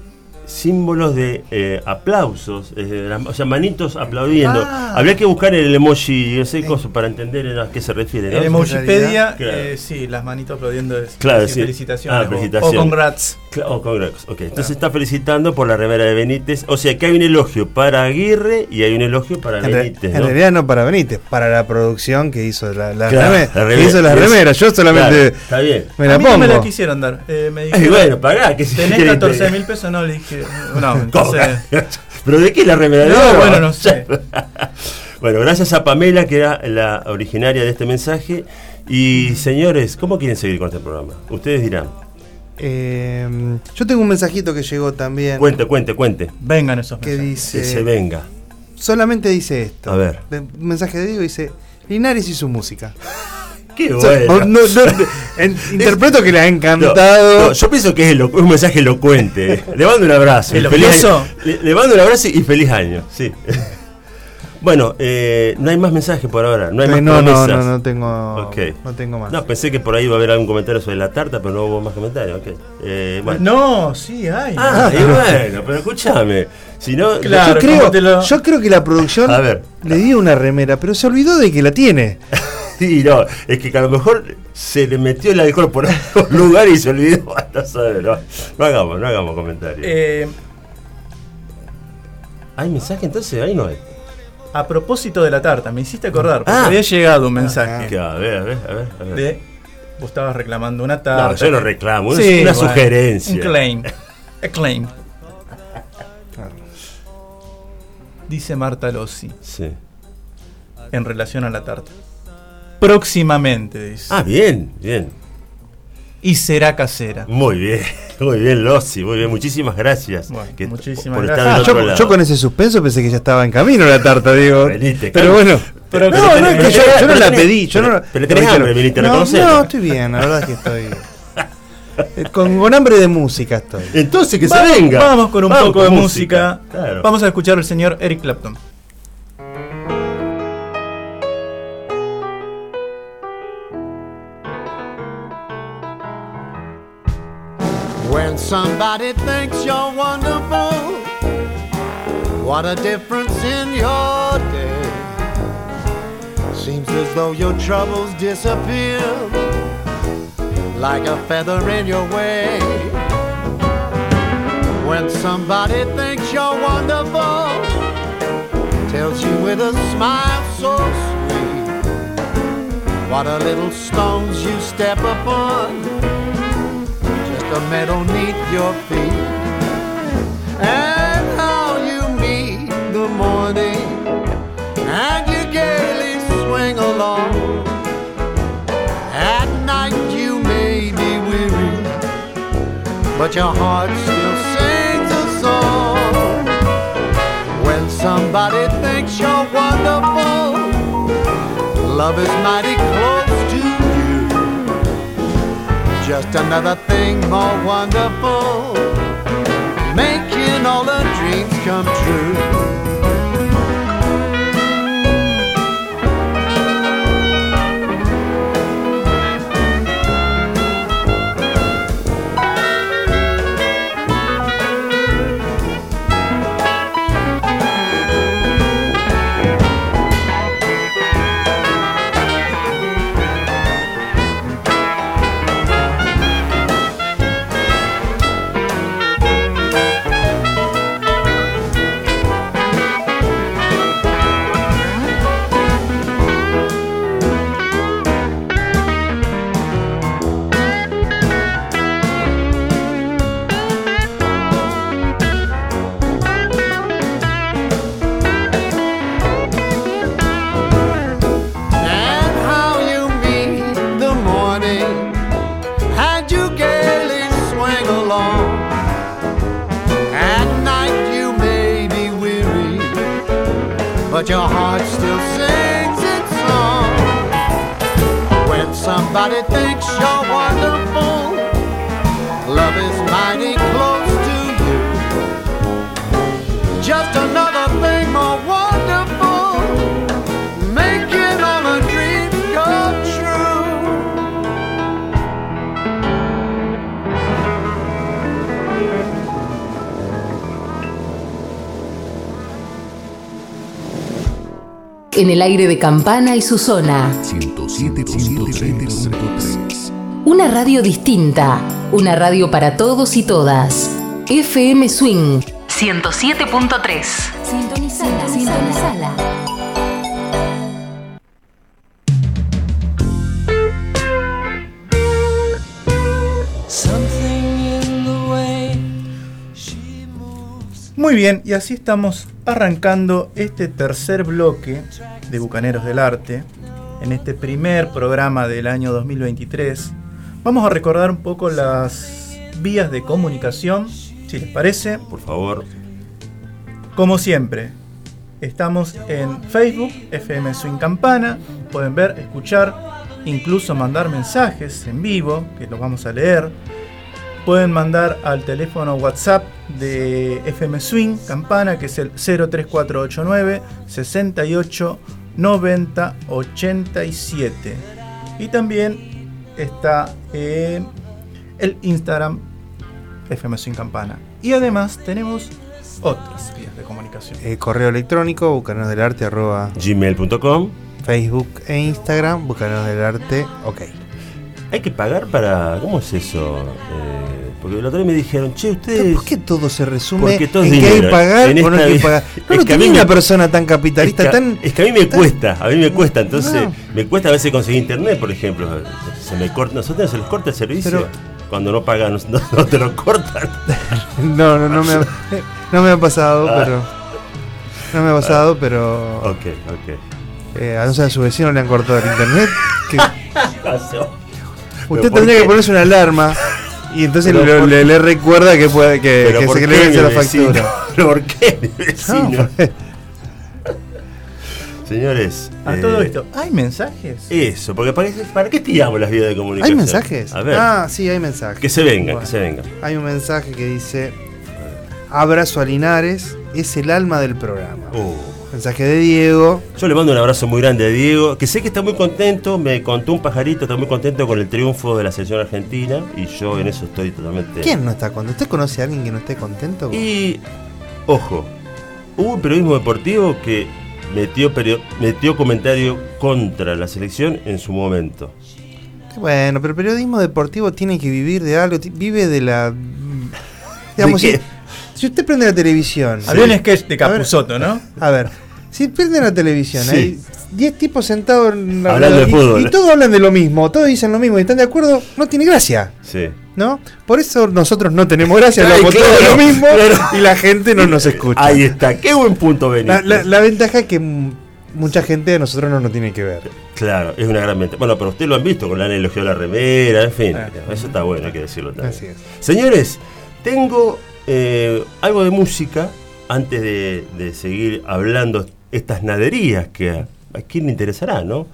símbolos de eh, aplausos, eh, de las- o sea, manitos aplaudiendo. Ah. Habría que buscar el emoji, ese coso, para entender a qué se refiere. ¿no? En Emojipedia, Claro. eh, sí, las manitos aplaudiendo es Claro, sí, sí. felicitaciones. Ah, o- felicitaciones. O, congrats. Congrats. Ok, entonces está felicitando por la remera de Benítez. O sea que hay un elogio para Aguirre y hay un elogio para En, re- Benítez. en realidad no para Benítez, para la producción que hizo la, la Claro, remera. la que remera. hizo las Es- remeras. Yo solamente Claro, está bien. me a la mí pongo. no me la quisieron dar. Eh, me Ay, dijeron, bueno, pagá. Que si tenés querés 14 te- mil pesos, no, le dije. No, ¿Cómo? entonces. ¿Pero de qué la No, bueno, no sé. bueno, gracias a Pamela, que era la originaria de este mensaje. Y señores, ¿cómo quieren seguir con este programa? Ustedes dirán. Eh, yo tengo un mensajito que llegó también. Cuente, cuente, cuente. Vengan esos que mensajes. dice. Que se venga. Solamente dice esto. A ver. De- Un mensaje de Diego dice. Linares y su música. Qué O sea, bueno. no- no- en- interpreto que le ha No, encantado. no, yo pienso que es, elo- un mensaje elocuente. le mando un abrazo. feliz año. Le, le mando un abrazo y feliz año. Sí. bueno, eh, no hay más mensajes por ahora. No hay más Eh, no, no, promesas. no, no tengo, no tengo más. No, pensé que por ahí iba a haber algún comentario sobre la tarta, pero no hubo más comentarios. Eh, bueno. No, sí, hay. Ah, y bueno, pero escúchame. Si no, Claro. yo, creo, ¿cómo te lo- yo creo que la producción A ver. le dio una remera, pero se olvidó de que la tiene. Sí, no, es que a lo mejor se le metió el alcohol por algún lugar y se olvidó. No, sabe, no, no hagamos, no hagamos comentarios. Eh, ¿Hay mensaje entonces? Ahí no hay. a propósito de la tarta, me hiciste acordar. Porque Ah. había llegado un mensaje Que, a ver, a ver, a ver. A ver. de. Vos estabas reclamando una tarta. no, yo no reclamo, es Sí, una bueno, sugerencia. Un claim. A claim. Dice Marta Lossi Sí. en relación a la tarta. Próximamente, dice. Ah, bien, bien. Y será casera. Muy bien, muy bien, Lossi, muy bien. Muchísimas gracias. Bueno, que- muchísimas por gracias. estar Ah, del yo, otro lado. yo con ese suspenso pensé que ya estaba en camino la tarta, digo. Venite, pero bueno. Pero- no, pero no, tenés- es que yo, no la tenés- pedí. Yo pero- no, pero tenés hambre, viniste a no, no, estoy bien, la verdad es que estoy. Con, con hambre de música estoy. Entonces que vamos, se venga. vamos con un Vamos poco con de música. Claro. Vamos a escuchar al señor Eric Clapton. Somebody thinks you're wonderful, what a difference in your day. Seems as though your troubles disappear like a feather in your way. When somebody thinks you're wonderful, tells you with a smile so sweet, what a little stones you step upon a meadow neath your feet. And how you meet the morning and you gaily swing along. At night you may be weary, but your heart still sings a song. When somebody thinks you're wonderful, love is mighty close just another thing more wonderful, making all the dreams come true. En el aire de Campana y su zona. 107.3. Una radio distinta. Una radio para todos y todas. FM Swing 107.3. Sintonizala, sintonizala. Something in the way she moves. Muy bien, y así estamos arrancando este tercer bloque de Bucaneros del Arte. En este primer programa del año 2023. Vamos a recordar un poco las vías de comunicación, si les parece. Por favor. Como siempre, estamos en Facebook, FM Swing Campana. Pueden ver, escuchar, incluso mandar mensajes en vivo, que los vamos a leer. Pueden mandar al teléfono WhatsApp de FM Swing Campana, que es el 03489 68 90 87. Y también está eh, el Instagram FM Swing Campana. Y además tenemos otras vías de comunicación. Eh, correo electrónico, bucaneros del arte, arroba Gmail.com. Facebook e Instagram, del arte, ok. ¿Hay que pagar para.? ¿Cómo es eso? Eh, porque el otro día me dijeron, che, ustedes. ¿Por qué todo se resume Porque todo es en que hay que pagar o no hay que pagar? es No que a mí me- una persona tan capitalista, es, que, tan... es que a mí me tan- cuesta, a mí me cuesta, entonces No. me cuesta a veces conseguir internet, por ejemplo. Se me corta, nosotros se les corta el servicio. Pero- cuando no pagan, no, no te lo cortan. No, no, no me ha, no me ha pasado, Ah. pero... No me ha pasado, pero... Ok, ok. eh, a no ser a su vecino le han cortado el internet. que Pasó. Usted ¿por tendría qué? que ponerse una alarma y entonces le, por- le- le recuerda que puede que, que ¿por se que vence mi la factura. ¿Por qué mi vecino? No, pues, Señores. A eh, todo esto, ¿hay mensajes? Eso, porque para, qué- ¿para qué tiramos las vías de ¿Hay comunicación? mensajes? A ver. Ah, sí, hay mensajes. que se venga, Bueno. que se venga. Hay un mensaje que dice: Abrazo a Linares, es el alma del programa. Uh. Mensaje de Diego. Yo le mando un abrazo muy grande a Diego, que sé que está muy contento, me contó un pajarito, está muy contento con el triunfo de la selección argentina y yo en eso estoy totalmente... ¿Quién no está contento? ¿Usted conoce a alguien que no esté contento? Y, ojo, hubo un periodismo deportivo que metió, metió comentario contra la selección en su momento. Bueno, pero el periodismo deportivo tiene que vivir de algo, vive de la. Digamos, ¿De qué? Si usted prende la televisión. Había un sketch de Capusotto, ¿no? A ver, si prende la televisión, Sí. hay 10 tipos sentados en la- Hablando de y, fútbol. y todos hablan de lo mismo, todos dicen lo mismo y están de acuerdo, no tiene gracia, Sí. ¿no? Por eso nosotros no tenemos gracia, hablamos claro, todos lo mismo claro. y la gente no nos escucha. Ahí está, qué buen punto, Benito. La, la- la ventaja es que mucha gente de nosotros no nos tiene que ver. Claro, es una gran ventaja. Bueno, pero ustedes lo han visto con la analogía de la remera, en fin. Ah. Eso está bueno, hay que decirlo también. Así es. Señores, tengo eh, algo de música antes de, seguir hablando estas naderías que a, quién le interesará, ¿no?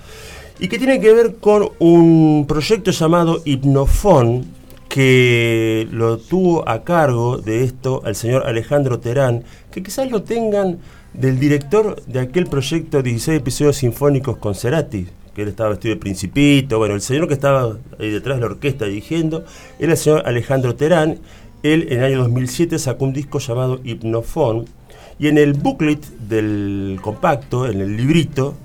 Y que tiene que ver con un proyecto llamado Hipnofón que lo tuvo a cargo de esto al señor Alejandro Terán, que quizás lo tengan del director de aquel proyecto 16 episodios sinfónicos con Cerati, que él estaba vestido de principito, bueno, el señor que estaba ahí detrás de la orquesta dirigiendo, era el señor Alejandro Terán, él en el año 2007 sacó un disco llamado Hipnofón, y en el booklet del compacto, en el librito,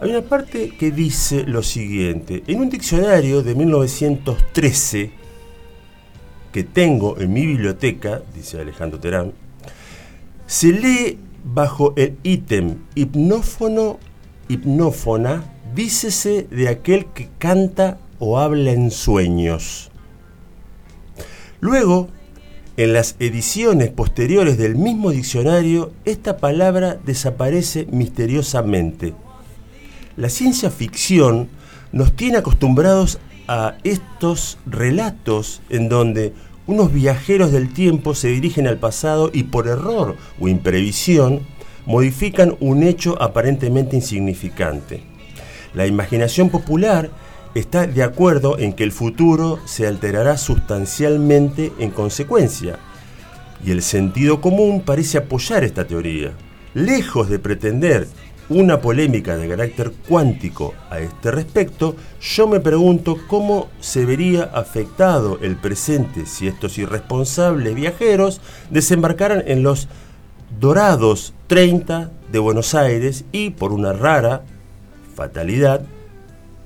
hay una parte que dice lo siguiente. En un diccionario de 1913 que tengo en mi biblioteca, dice Alejandro Terán, se lee bajo el ítem hipnófono, hipnófona, dícese de aquel que canta o habla en sueños. Luego, en las ediciones posteriores del mismo diccionario, esta palabra desaparece misteriosamente. La ciencia ficción nos tiene acostumbrados a estos relatos en donde unos viajeros del tiempo se dirigen al pasado y por error o imprevisión modifican un hecho aparentemente insignificante. La imaginación popular está de acuerdo en que el futuro se alterará sustancialmente en consecuencia, y el sentido común parece apoyar esta teoría. Lejos de pretender una polémica de carácter cuántico a este respecto, yo me pregunto cómo se vería afectado el presente si estos irresponsables viajeros desembarcaran en los dorados 30 de Buenos Aires y, por una rara fatalidad,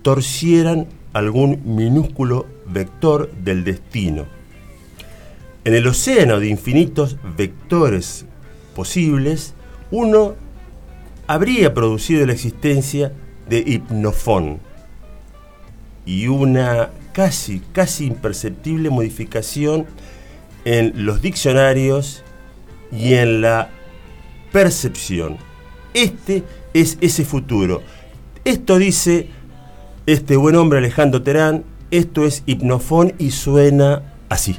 torcieran algún minúsculo vector del destino. En el océano de infinitos vectores posibles, uno habría producido la existencia de hipnofón y una casi, casi imperceptible modificación en los diccionarios y en la percepción. Este es ese futuro. Esto dice este buen hombre Alejandro Terán, esto es hipnofón y suena así.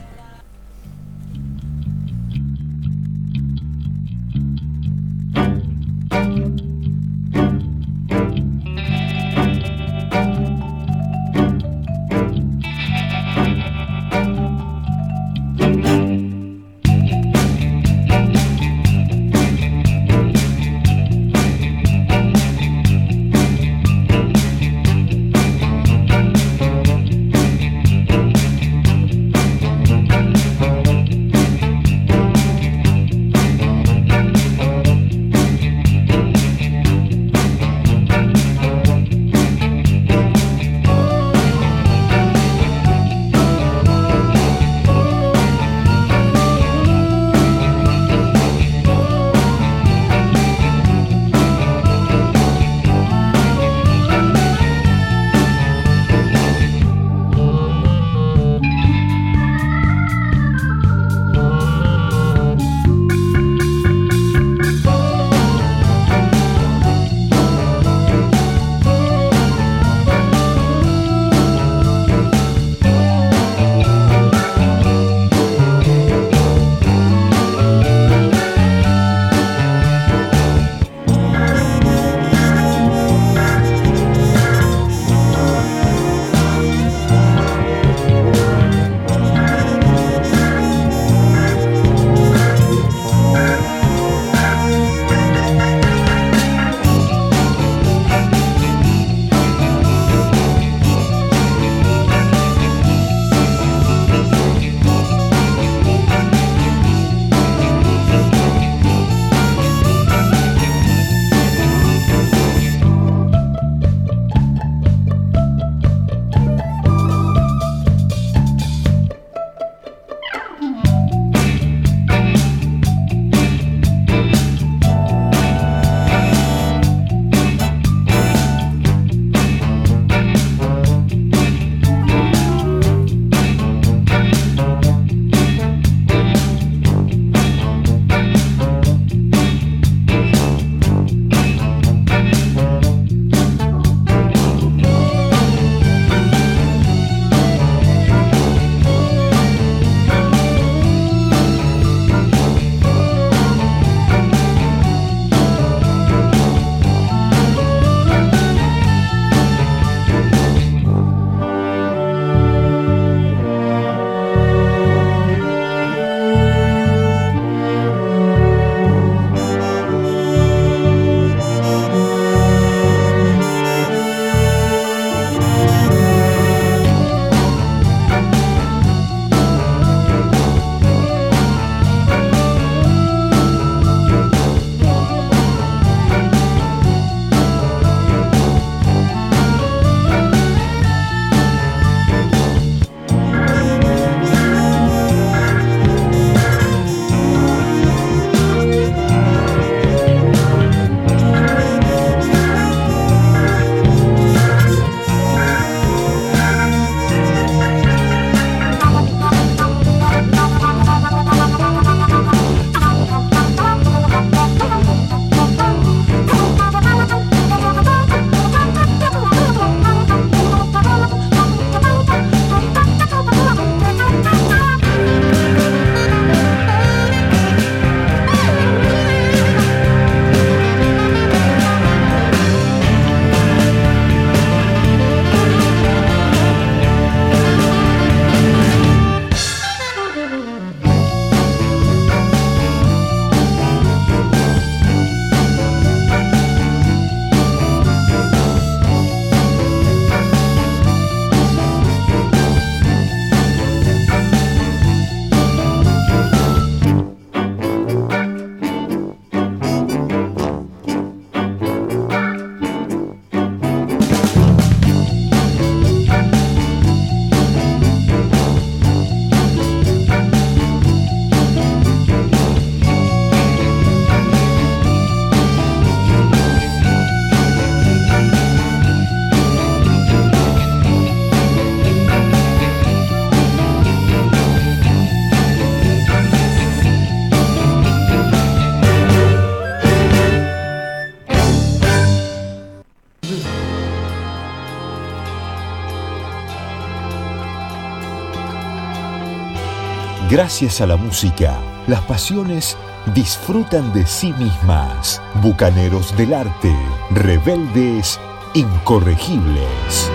Gracias a la música, las pasiones disfrutan de sí mismas. Bucaneros del arte, rebeldes, incorregibles.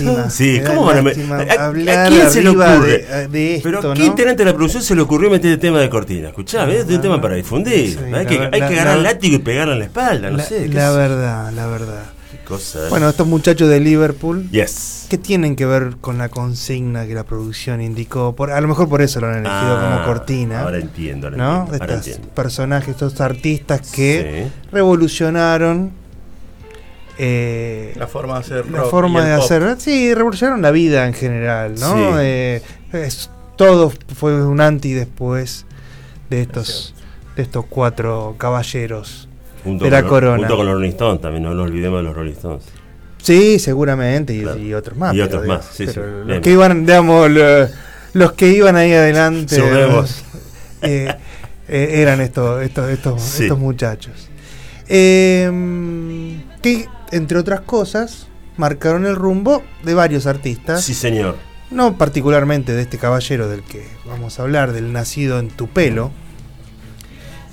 Lástima. Sí, ¿cómo van a lástima ¿A, a- quién se le ocurre? De, de esto, Pero ¿a qué ¿no? integrante de la producción se le ocurrió meter el tema de cortina? Escuchá, ¿ves? Es un tema para difundir. Sí, hay la que, hay agarrar la- látigo y pegarle en la espalda, no la, sé. la sé- verdad, la verdad. qué cosa. Bueno, estos muchachos de Liverpool, yes. ¿qué tienen que ver con la consigna que la producción indicó? Por, a lo mejor por eso lo han elegido Ah, como cortina. Ahora entiendo, ahora ¿no? entiendo. ahora Estos entiendo. personajes, estos artistas que Sí. revolucionaron eh, La forma de hacer la rock forma y el de pop. hacer, sí, revolucionaron la vida en general, ¿no? Sí. Eh, es- todo fue un antes y después de estos, de estos cuatro caballeros. Junto de con la corona. Junto con los Rolling Stones también, no nos olvidemos de los Rolling Stones. Sí, seguramente, y, Claro. y otros más. Y pero otros más, sí, sí, pero Los bien. que iban, digamos, lo- los que iban ahí adelante eh, eh, eran estos, estos, estos, Sí. estos muchachos. Eh, que, entre otras cosas, marcaron el rumbo de varios artistas. Sí, señor. No particularmente de este caballero del que vamos a hablar, del nacido en Tupelo,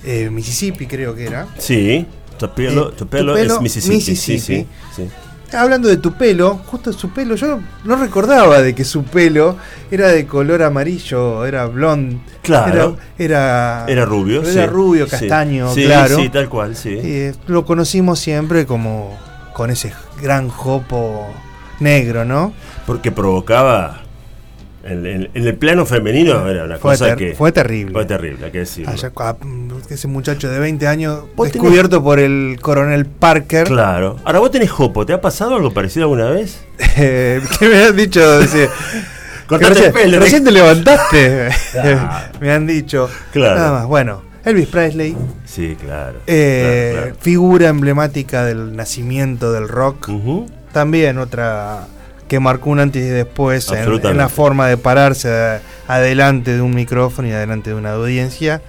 eh, Mississippi creo que era. Sí. Tupelo, Eh, Tupelo, Tupelo, es Mississippi. Mississippi. Sí, sí, sí. Hablando de tu pelo, justo su pelo, yo no recordaba de que su pelo era de color amarillo, era blond. Claro. Era, era, Era rubio. Era rubio, castaño, claro. Sí, tal cual, sí. Eh, lo conocimos siempre como con ese gran jopo negro, ¿no? Porque provocaba. En, en- en el plano femenino era una Fue, cosa que. fue terrible. Fue terrible, hay que decirlo. Allá, ah, mm, ese muchacho de 20 años tenés- descubierto por el coronel Parker. Claro. Ahora vos tenés jopo, ¿te ha pasado algo parecido alguna vez? Eh, ¿Qué me has dicho? Cortate que el pelo. recién te levantaste. Me han dicho. Claro. Nada más. Bueno, Elvis Presley, Sí, claro. eh, Claro, claro. figura emblemática del nacimiento del rock. También otra que marcó un antes y después en, la forma de pararse adelante de un micrófono y adelante de una audiencia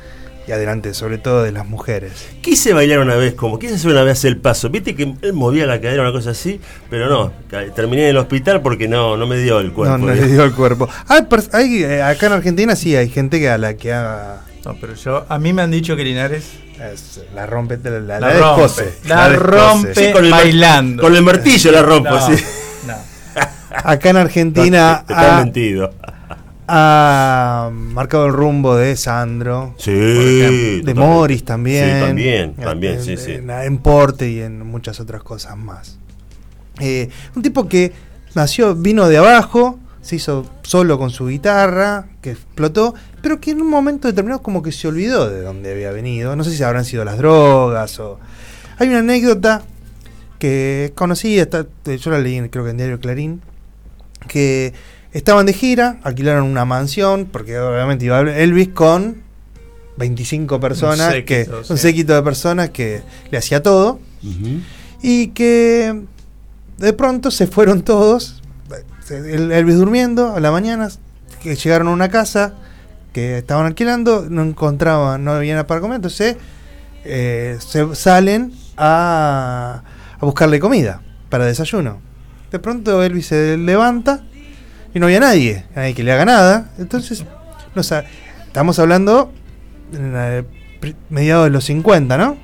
y adelante sobre todo de las mujeres. Quise bailar una vez, como quise hacer una vez el paso. Viste que él movía la cadera, una cosa así, pero no. Terminé en el hospital porque no, no me dio el cuerpo. no, no le dio el cuerpo. Hay, eh, acá en Argentina sí hay gente que a la que haga No, pero yo, a mí me han dicho que Linares es- la rompe, la, la, la, descose, rompe. La, rompe Sí, con el mar- bailando. Con el martillo la rompo, No, sí. no. Acá en Argentina han ha, mentido. ha marcado el rumbo de Sandro. Sí. ejemplo, de. Morris también. Sí, también, también, en, sí, sí. En, en Porte y en muchas otras cosas más. Eh, un tipo que nació, vino de abajo, se hizo solo con su guitarra, que explotó, pero que en un momento determinado como que se olvidó de dónde había venido. No sé si habrán sido las drogas o... Hay una anécdota que conocí, está- yo la leí creo que en Diario Clarín, que estaban de gira, alquilaron una mansión, porque obviamente iba Elvis con 25 personas, séquito, que, sí. un séquito de personas que le hacía todo, y que de pronto se fueron todos, Elvis durmiendo a la mañana, que llegaron a una casa que estaban alquilando, no encontraban, no había nada para comer, entonces eh, se salen a, a buscarle comida para desayuno. De pronto Elvis se levanta y no había nadie, nadie que le haga nada. Entonces, no estamos hablando en la- pri- mediados de los 50, ¿no?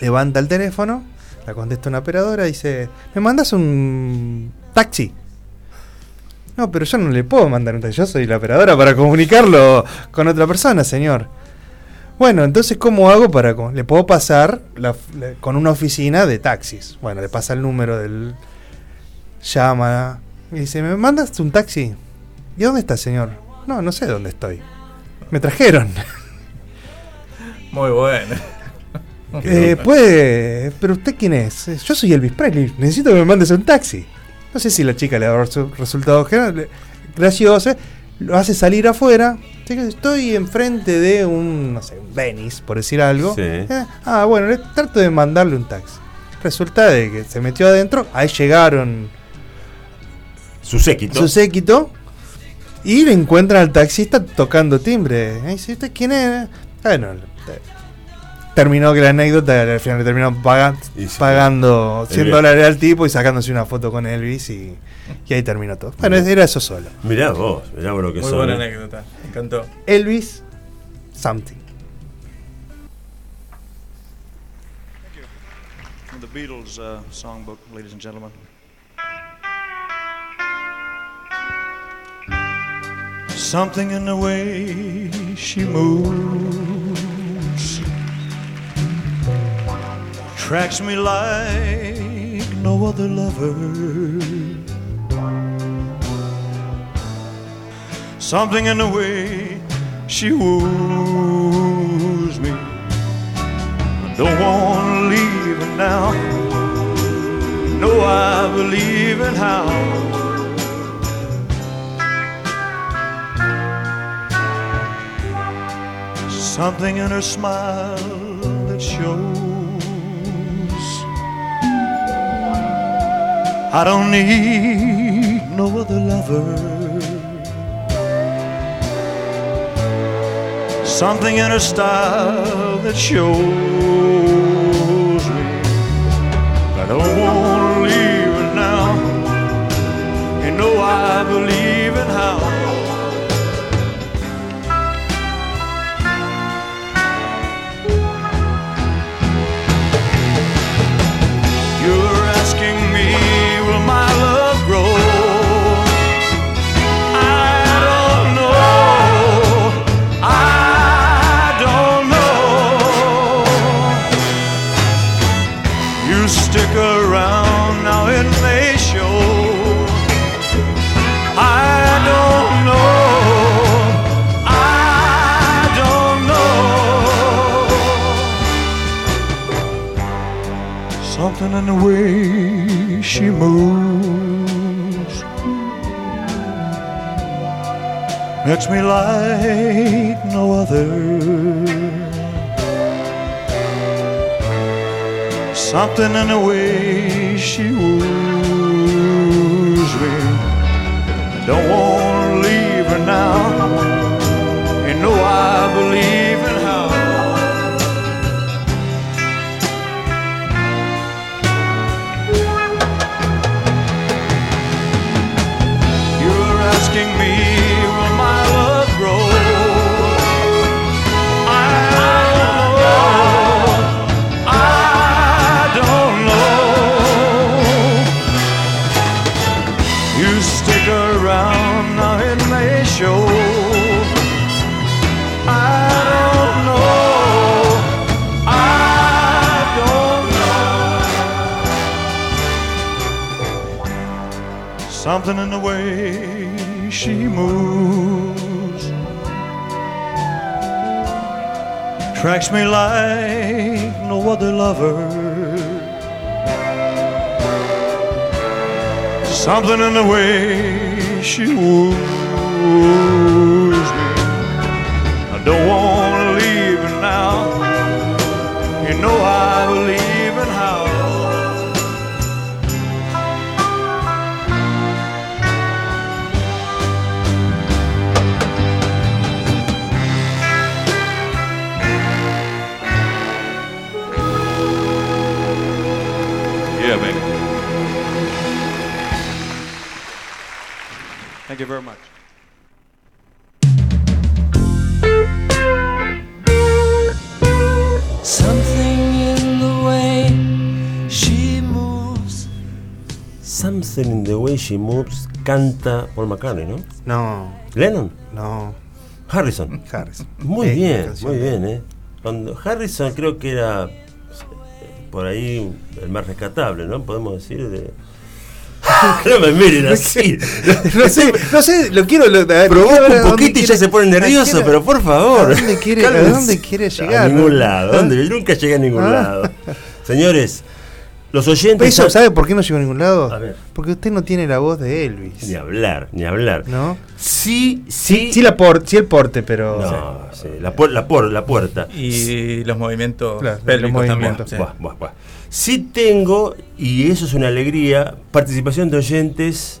Levanta el teléfono, la contesta una operadora, dice, ¿me mandas un taxi? No, pero yo no le puedo mandar un taxi, yo soy la operadora para comunicarlo con otra persona, señor. Bueno, entonces, ¿cómo hago para...? Le puedo pasar la- la- con una oficina de taxis. Bueno, le pasa el número del... Llama y dice, ¿me mandas un taxi? ¿Y dónde está, señor? No, no sé dónde estoy. Me trajeron. Muy bueno. Eh, puede, pero usted quién es? Eh, Yo soy Elvis Presley, necesito que me mandes un taxi. No sé si la chica le va a dar su resultado general- gracioso, lo hace salir afuera. Estoy enfrente de un, no sé, un Venice, por decir algo. Sí. Eh, ah, bueno, le trato de mandarle un taxi. Resulta de que se metió adentro, ahí llegaron Su séquito. su séquito y le encuentran al taxista tocando timbre. Y dice, ¿usted quién es? Bueno, terminó que la anécdota, al final le terminó paga- Y sí. pagando 100 Elvis. dólares al tipo y sacándose una foto con Elvis y, y ahí terminó todo. Bueno, era eso solo. Mirá vos, mirá vos lo que Muy son. buena ¿eh? anécdota. Me encantó. Elvis, something. From the Beatles uh, songbook, ladies and gentlemen. Something in the way she moves tracks me like no other lover. Something in the way she woos me. I don't want to leave her now. No, I believe in how. Something in her smile that shows I don't need no other lover. Something in her style that shows me I don't want to leave her now. You know I believe way she moves makes me like no other. Something in the way she woos me. I don't want to leave her now. You know I believe tracks me like no other lover. Something in the way she woos me. I don't want you very much. Something in the way she moves. Something in the way she moves canta Paul McCartney, ¿no? No, Lennon, no, Harrison. Harris. Muy Eh, bien, muy bien, ¿eh? Cuando Harrison creo que era eh, por ahí el más rescatable, ¿no? Podemos decir de... no me miren así. No sé, no sé, lo quiero. Lo, a quiero a un poquito y ya se pone nervioso, quiero- pero por favor. ¿A dónde quiere, a dónde quiere A llegar? ningún no? lado. ¿Dónde? Yo nunca llegué a ningún Ah. lado. Señores, los oyentes. Eso, ¿Sabe por qué no llegó a ningún lado? A ver. Porque usted no tiene la voz de Elvis. Ni hablar, ni hablar. ¿No? Sí, sí. Sí, la por, sí el porte, pero. No, sí, la, puer- la, puer- la puerta. Y los movimientos Claro, los también. movimientos. sí. Buah, buah, buah. Sí tengo, y eso es una alegría, participación de oyentes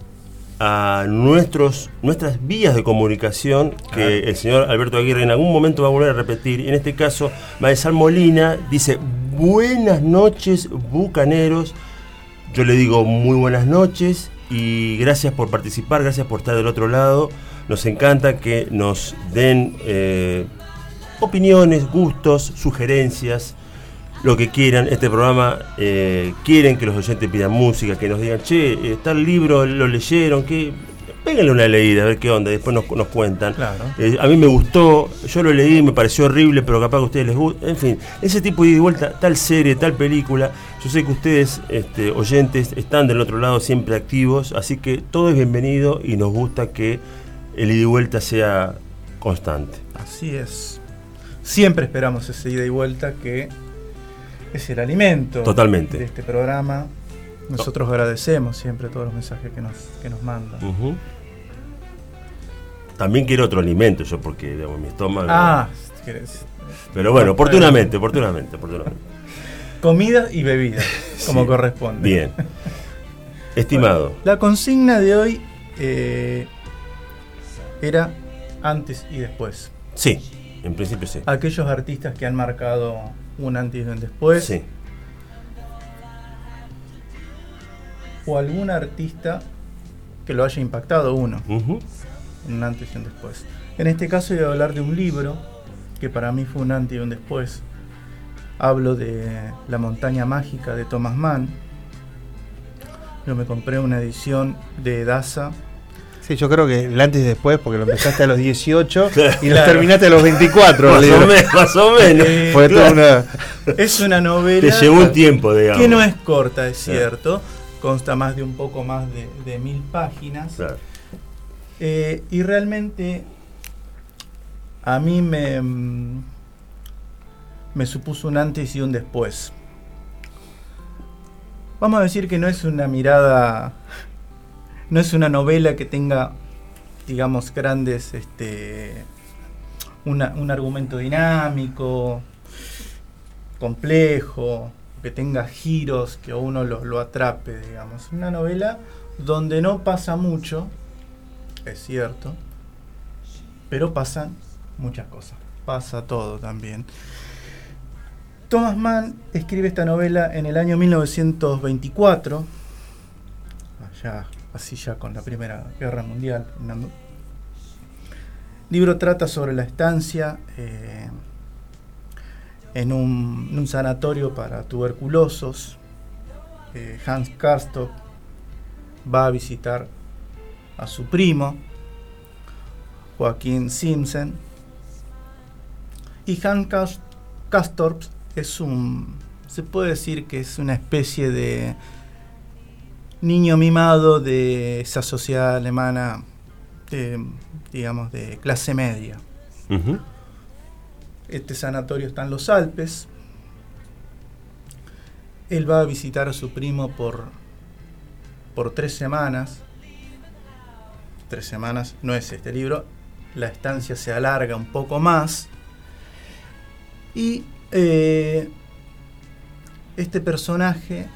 a nuestros, nuestras vías de comunicación que el señor Alberto Aguirre en algún momento va a volver a repetir. En este caso, Maesal Molina dice, buenas noches, bucaneros. Yo le digo muy buenas noches y gracias por participar, gracias por estar del otro lado. Nos encanta que nos den eh, opiniones, gustos, sugerencias, lo que quieran. Este programa eh, quieren que los oyentes pidan música, que nos digan, che, está el libro, lo leyeron, que péguenle una leída, a ver qué onda, después nos, nos cuentan. Claro. Eh, a mí me gustó, yo lo leí, me pareció horrible, pero capaz que a ustedes les gusta. En fin, ese tipo de ida y vuelta, tal serie, tal película. Yo sé que ustedes, este, oyentes, están del otro lado siempre activos, así que todo es bienvenido y nos gusta que el ida y vuelta sea constante. Así es. Siempre esperamos ese ida y vuelta que es el alimento Totalmente. de este programa. Nosotros agradecemos siempre todos los mensajes que nos, que nos mandan. También quiero otro alimento yo porque digamos, mi estómago... Ah, querés. Pero bueno, oportunamente, oportunamente, oportunamente. Comida y bebida, como Sí. corresponde. Bien. Estimado. La consigna de hoy eh, era antes y después. Sí, en principio sí. Aquellos artistas que han marcado un antes y un después. Sí. O algún artista que lo haya impactado uno. Un antes y un después. En este caso voy a hablar de un libro que para mí fue un antes y un después. Hablo de La montaña mágica de Thomas Mann. Yo me compré una edición de Daza. Sí, yo creo que el antes y después, porque lo empezaste a los 18 y lo Claro. terminaste a los 24. Más o menos, más o menos. Eh, Fue toda una. Es una novela Te llevó un tiempo, digamos. que no es corta, es Claro. cierto. Consta más de un poco más de, de mil páginas. Eh, y realmente a mí me, mm, me supuso un antes y un después. Vamos a decir que no es una mirada, no es una novela que tenga, digamos, grandes, este, un argumento dinámico, complejo, que tenga giros que uno lo, lo atrape, digamos. Una novela donde no pasa mucho, es cierto, pero pasan muchas cosas, pasa todo también. Thomas Mann escribe esta novela en el año 1924, allá, así ya con la Primera Guerra Mundial. El libro trata sobre la estancia eh, en, un, sanatorio para tuberculosos. Eh, Hans Castorp va a visitar a su primo, Joaquín Simpson. Y Hans Cas- Castorp es un, se puede decir que es una especie de niño mimado de esa sociedad alemana, de, digamos, de clase media. Este sanatorio está en los Alpes. Él va a visitar a su primo por, por tres semanas. Tres semanas no es este libro. La estancia se alarga un poco más. Y eh, este personaje,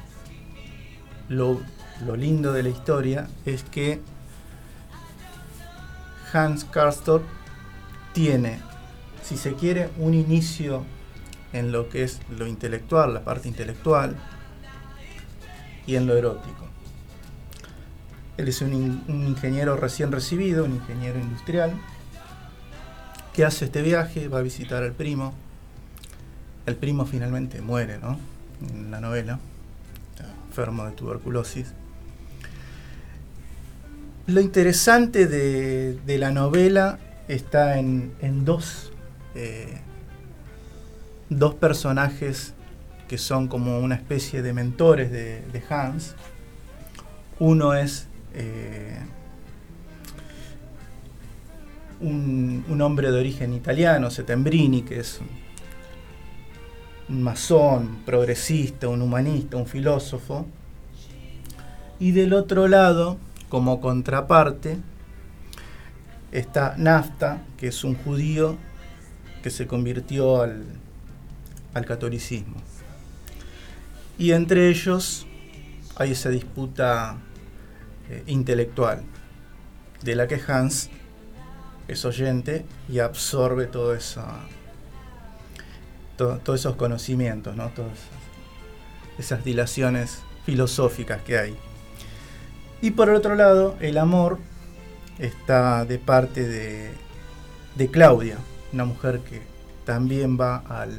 lo, lo lindo de la historia es que Hans Karstorp tiene si se quiere, un inicio en lo que es lo intelectual, la parte intelectual, y en lo erótico. Él es un, un ingeniero recién recibido, un ingeniero industrial, que hace este viaje, va a visitar al primo. El primo finalmente muere, ¿no? En la novela, enfermo de tuberculosis. Lo interesante de, de la novela está en, en dos, eh, dos personajes que son como una especie de mentores de, Hans. Uno es eh, un, un hombre de origen italiano, Settembrini, que es un masón, progresista, un humanista, un filósofo. Y del otro lado, como contraparte, está Nafta, que es un judío que se convirtió al, al catolicismo. Y entre ellos hay esa disputa eh, intelectual. de la que Hans es oyente y absorbe todo todos esos conocimientos, ¿no? Todas esas dilaciones filosóficas que hay. Y por el otro lado, el amor está de parte de, de Claudia, una mujer que también va al,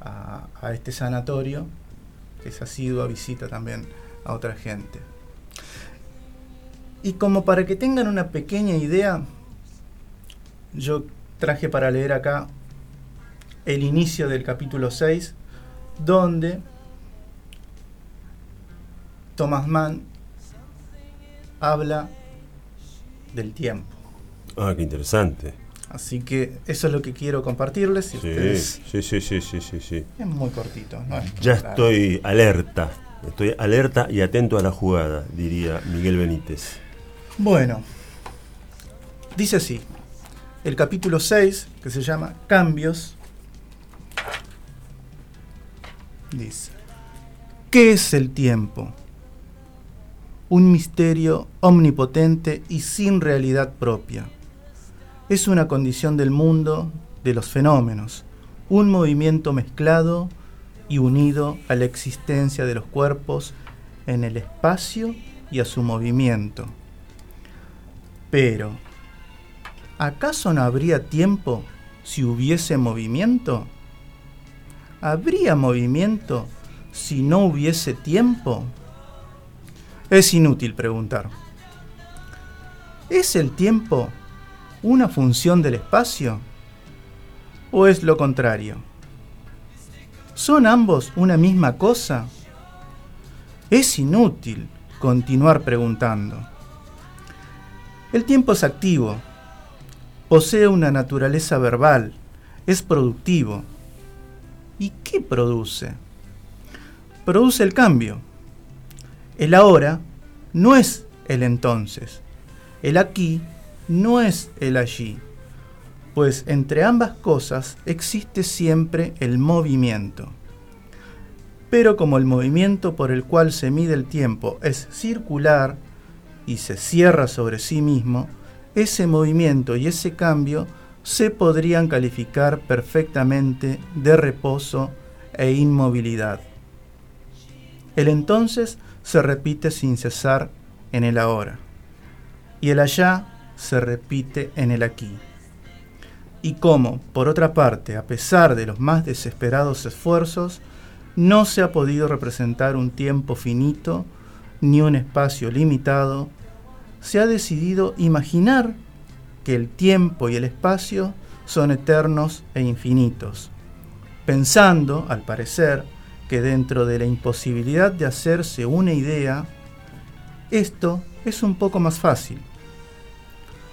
a, a este sanatorio, que es asidua, visita también a otra gente. Y como para que tengan una pequeña idea, yo traje para leer acá el inicio del capítulo 6, donde Thomas Mann habla del tiempo. Ah, qué interesante. Así que eso es lo que quiero compartirles. Si Sí, ustedes- sí, sí, sí, sí, sí, sí. es muy cortito. no es Ya estoy alerta. Estoy alerta y atento a la jugada, diría Miguel Benítez. Bueno, dice así, el capítulo 6, que se llama Cambios, dice, ¿qué es el tiempo? Un misterio omnipotente y sin realidad propia. Es una condición del mundo, de los fenómenos, un movimiento mezclado y unido a la existencia de los cuerpos en el espacio y a su movimiento. Pero, ¿acaso no habría tiempo si hubiese movimiento? ¿Habría movimiento si no hubiese tiempo? Es inútil preguntar. ¿Es el tiempo una función del espacio? ¿O es lo contrario? ¿Son ambos una misma cosa? Es inútil continuar preguntando. El tiempo es activo, posee una naturaleza verbal, es productivo. ¿Y qué produce? Produce el cambio. El ahora no es el entonces. El aquí no es el allí. Pues entre ambas cosas existe siempre el movimiento. Pero como el movimiento por el cual se mide el tiempo es circular y se cierra sobre sí mismo, ese movimiento y ese cambio se podrían calificar perfectamente de reposo e inmovilidad. El entonces se repite sin cesar en el ahora y el allá se repite en el aquí. Y como, por otra parte, a pesar de los más desesperados esfuerzos, no se ha podido representar un tiempo finito ni un espacio limitado, se ha decidido imaginar que el tiempo y el espacio son eternos e infinitos, pensando, al parecer, que dentro de la imposibilidad de hacerse una idea, esto es un poco más fácil.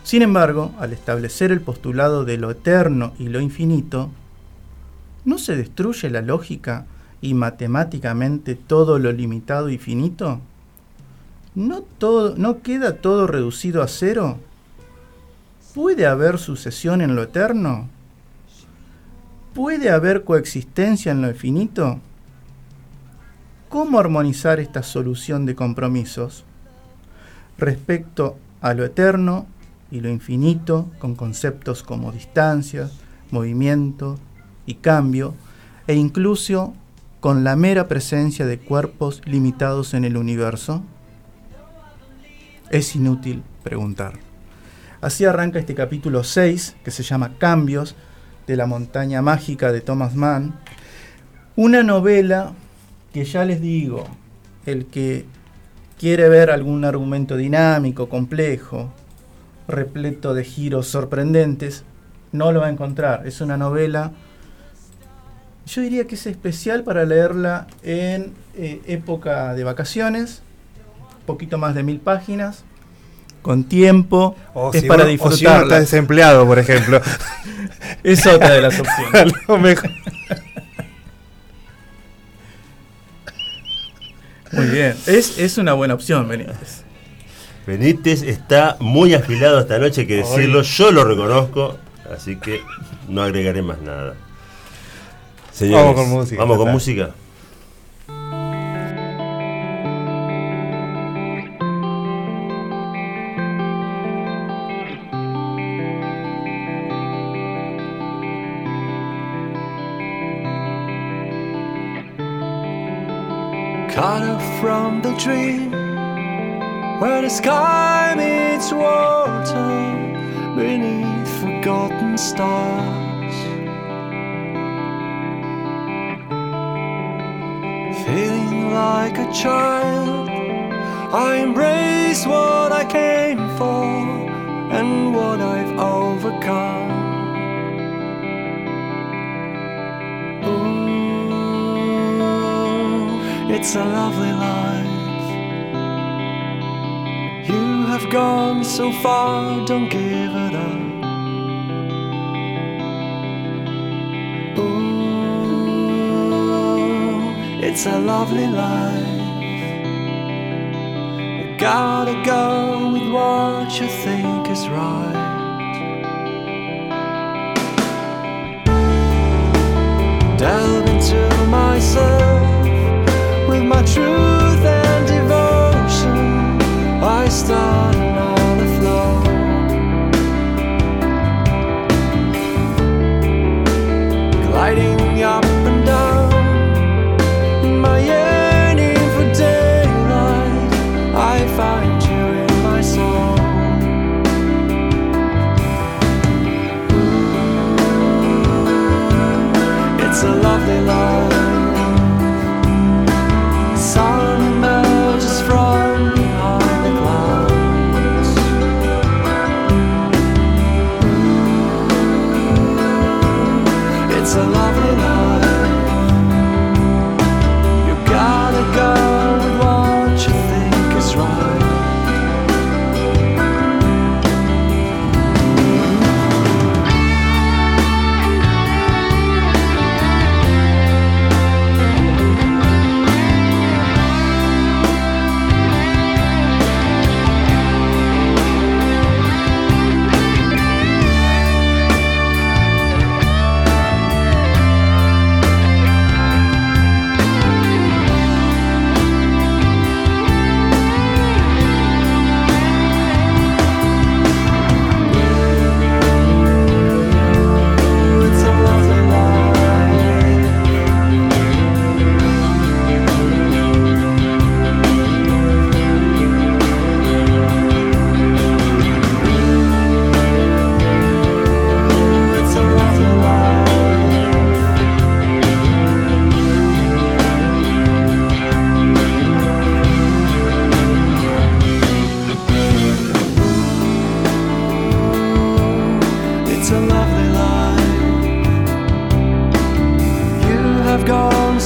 Sin embargo, al establecer el postulado de lo eterno y lo infinito, ¿no se destruye la lógica y matemáticamente todo lo limitado y finito? ¿No, todo, ¿No queda todo reducido a cero? ¿Puede haber sucesión en lo eterno? ¿Puede haber coexistencia en lo infinito? ¿Cómo armonizar esta solución de compromisos? Respecto a lo eterno y lo infinito, con conceptos como distancia, movimiento y cambio, e incluso con la mera presencia de cuerpos limitados en el universo? Es inútil preguntar. Así arranca este capítulo 6, que se llama Cambios, de la montaña mágica de Thomas Mann. Una novela que ya les digo, el que quiere ver algún argumento dinámico, complejo, repleto de giros sorprendentes, no lo va a encontrar. Es una novela, yo diría que es especial para leerla en eh, época de vacaciones, poquito más de mil páginas, con tiempo, O es si para uno- o si uno disfrutarla. está desempleado, por ejemplo. es otra de las opciones. A lo mejor. Muy bien, es, es una buena opción, Benítez. Benítez está muy afilado esta noche, hay que decirlo. Yo lo reconozco, así que no agregaré más nada. Señores, Vamos con música, Vamos con música. From the dream where the sky meets water beneath forgotten stars. Feeling like a child, I embrace what I came for and what I've overcome. It's a lovely life. You have gone so far, don't give it up. Ooh, it's a lovely life. You gotta go with what you think is right. Delve into myself my truth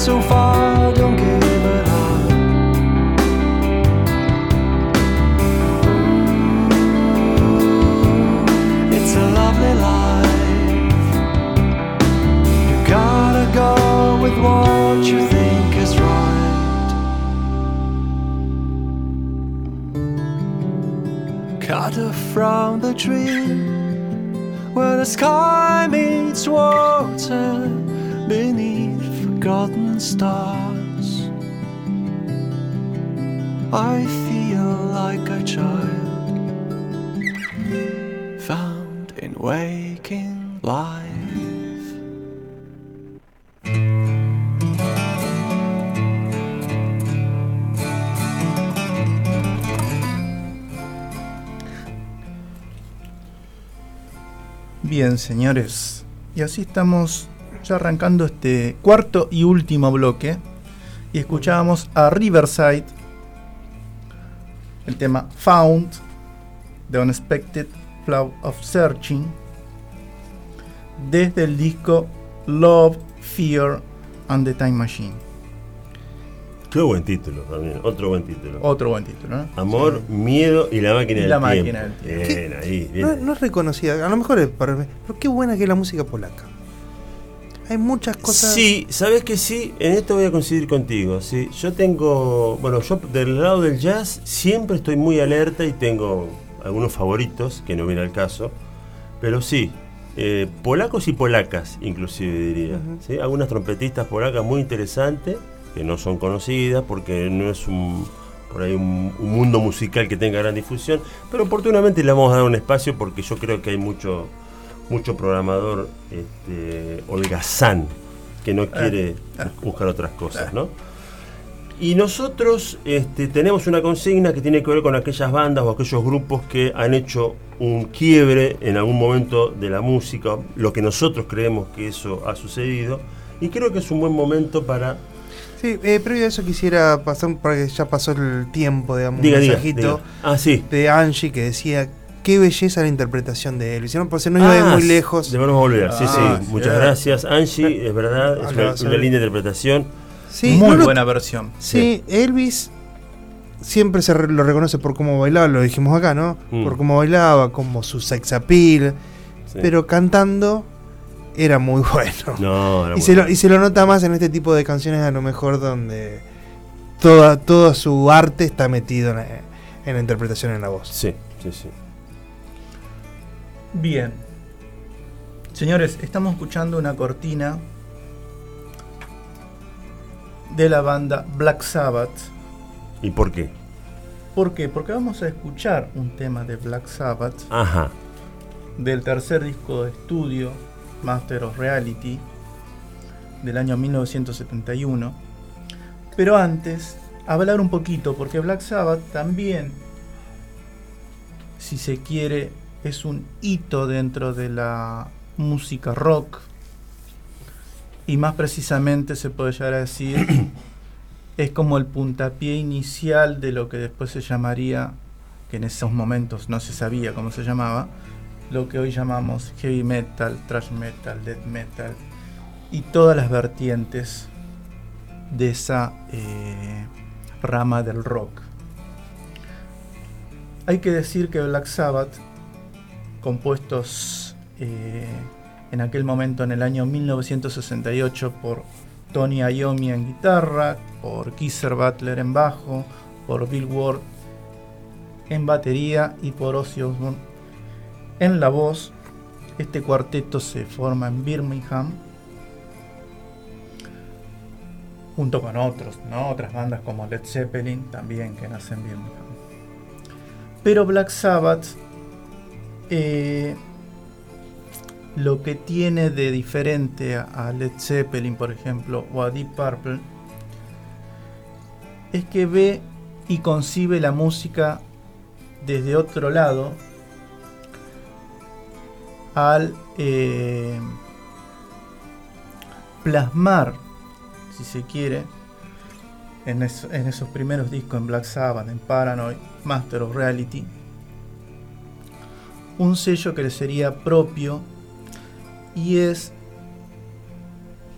so far, don't give it up. It's a lovely life. You gotta go with what you think is right. Cut her from the tree where the sky meets water beneath forgotten stars. I feel like a child found in waking life. Bien, señores. Y así estamos ya arrancando este cuarto y último bloque. Y escuchábamos a Riverside, el tema Found, The Unexpected Flow of Searching, desde el disco Love, Fear and the Time Machine. Qué buen título también, otro buen título. Otro buen título, ¿no? Amor, miedo y la máquina Y del la tiempo. máquina del tiempo. Bien, ahí, bien. No, no es reconocida, a lo mejor es para mí, pero qué buena que es la música polaca. Hay muchas cosas. Sí, sabes que sí, en esto voy a coincidir contigo. Sí, yo tengo, bueno, yo del lado del jazz siempre estoy muy alerta y tengo algunos favoritos que no viene al caso, pero sí, eh, polacos y polacas, inclusive diría. ¿sí? Algunas trompetistas polacas muy interesantes que no son conocidas porque no es un por ahí un, un mundo musical que tenga gran difusión, pero oportunamente le vamos a dar un espacio porque yo creo que hay mucho mucho programador este, holgazán que no quiere buscar otras cosas, ¿no? Y nosotros este, tenemos una consigna que tiene que ver con aquellas bandas o aquellos grupos que han hecho un quiebre en algún momento de la música, lo que nosotros creemos que eso ha sucedido. Y creo que es un buen momento para... Sí, eh, previo a eso quisiera pasar, porque ya pasó el tiempo, digamos, Diga, un diga, mensajito diga. Ah, sí. de Angie que decía, qué belleza la interpretación de Elvis. ¿no? Porque no iba de Ah, muy lejos. De vamos a volver, sí, Ah, sí. sí. Muchas gracias, Angie, es verdad, es Ah, una, linda interpretación. Sí, Muy no lo- buena versión. Sí, Elvis siempre se re- lo reconoce por cómo bailaba, lo dijimos acá, ¿no? Mm. Por cómo bailaba, como su sex appeal, Sí. pero cantando era muy bueno. No, era y, se bueno. lo, y se lo nota más en este tipo de canciones a lo mejor donde toda, todo su arte está metido en, en la interpretación en la voz. Sí, sí, sí. Bien. Señores, estamos escuchando una cortina de la banda Black Sabbath. ¿Y por qué? ¿Por qué? Porque vamos a escuchar un tema de Black Sabbath Ajá. del tercer disco de estudio, Master of Reality, del año 1971. Pero antes, hablar un poquito, porque Black Sabbath también, si se quiere, es un hito dentro de la música rock. Y más precisamente se puede llegar a decir, es como el puntapié inicial de lo que después se llamaría, que en esos momentos no se sabía cómo se llamaba, lo que hoy llamamos heavy metal, thrash metal, death metal y todas las vertientes de esa eh, rama del rock. Hay que decir que Black Sabbath, compuestos eh, en aquel momento en el año 1968 por Tony Iommi en guitarra, por Geezer Butler en bajo, por Bill Ward en batería y por Ozzy Osbourne en la voz. Este cuarteto se forma en Birmingham junto con otros, ¿no? otras bandas como Led Zeppelin también que nacen en Birmingham. Pero Black Sabbath eh, lo que tiene de diferente a- Led Zeppelin, por ejemplo, o a Deep Purple, es que ve y concibe la música desde otro lado al eh, plasmar, si se quiere, en, en esos primeros discos en Black Sabbath, en Paranoid, Master of Reality, un sello que le sería propio y es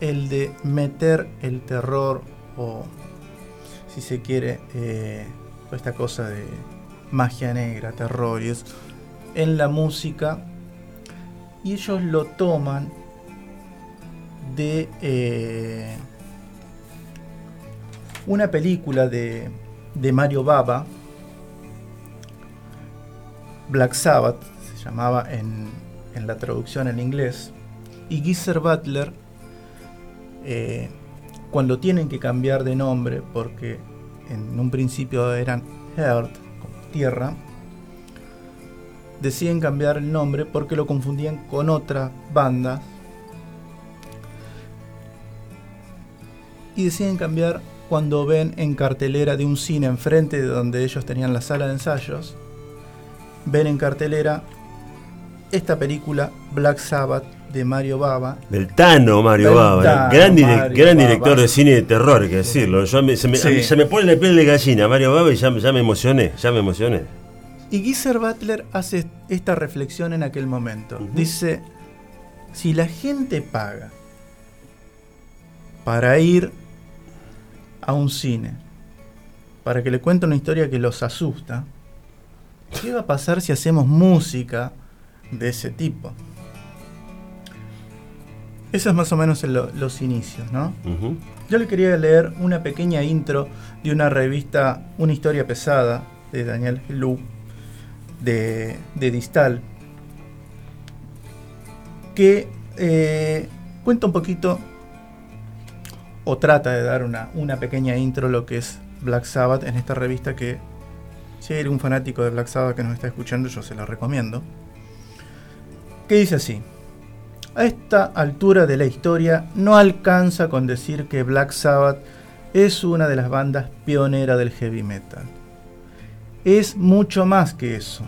el de meter el terror o si se quiere eh, esta cosa de magia negra, terror en la música. Y ellos lo toman de eh, una película de, de Mario Baba Black Sabbath llamaba en, en la traducción en inglés y Geezer Butler eh, cuando tienen que cambiar de nombre porque en un principio eran Earth tierra deciden cambiar el nombre porque lo confundían con otras bandas y deciden cambiar cuando ven en cartelera de un cine enfrente de donde ellos tenían la sala de ensayos ven en cartelera esta película Black Sabbath de Mario Baba Del Tano Mario Del Baba, Tano, gran, dire- Mario gran Baba. director de cine de terror, hay que decirlo. Yo me- se, me, Sí. a mí se me pone la piel de gallina, Mario Baba, y ya, ya me emocioné, ya me emocioné. Y Geezer Butler hace esta reflexión en aquel momento. Dice, si la gente paga para ir a un cine, para que le cuente una historia que los asusta, ¿qué va a pasar si hacemos música de ese tipo? Esos es más o menos el- los inicios, ¿no? Yo le quería leer una pequeña intro de una revista Una historia pesada de Daniel Helou de, de Distal que eh, cuenta un poquito o trata de dar una, una pequeña intro lo que es Black Sabbath en esta revista que si hay algún fanático de Black Sabbath que nos está escuchando yo se la recomiendo que dice así a esta altura de la historia no alcanza con decir que Black Sabbath es una de las bandas pioneras del heavy metal. Es mucho más que eso.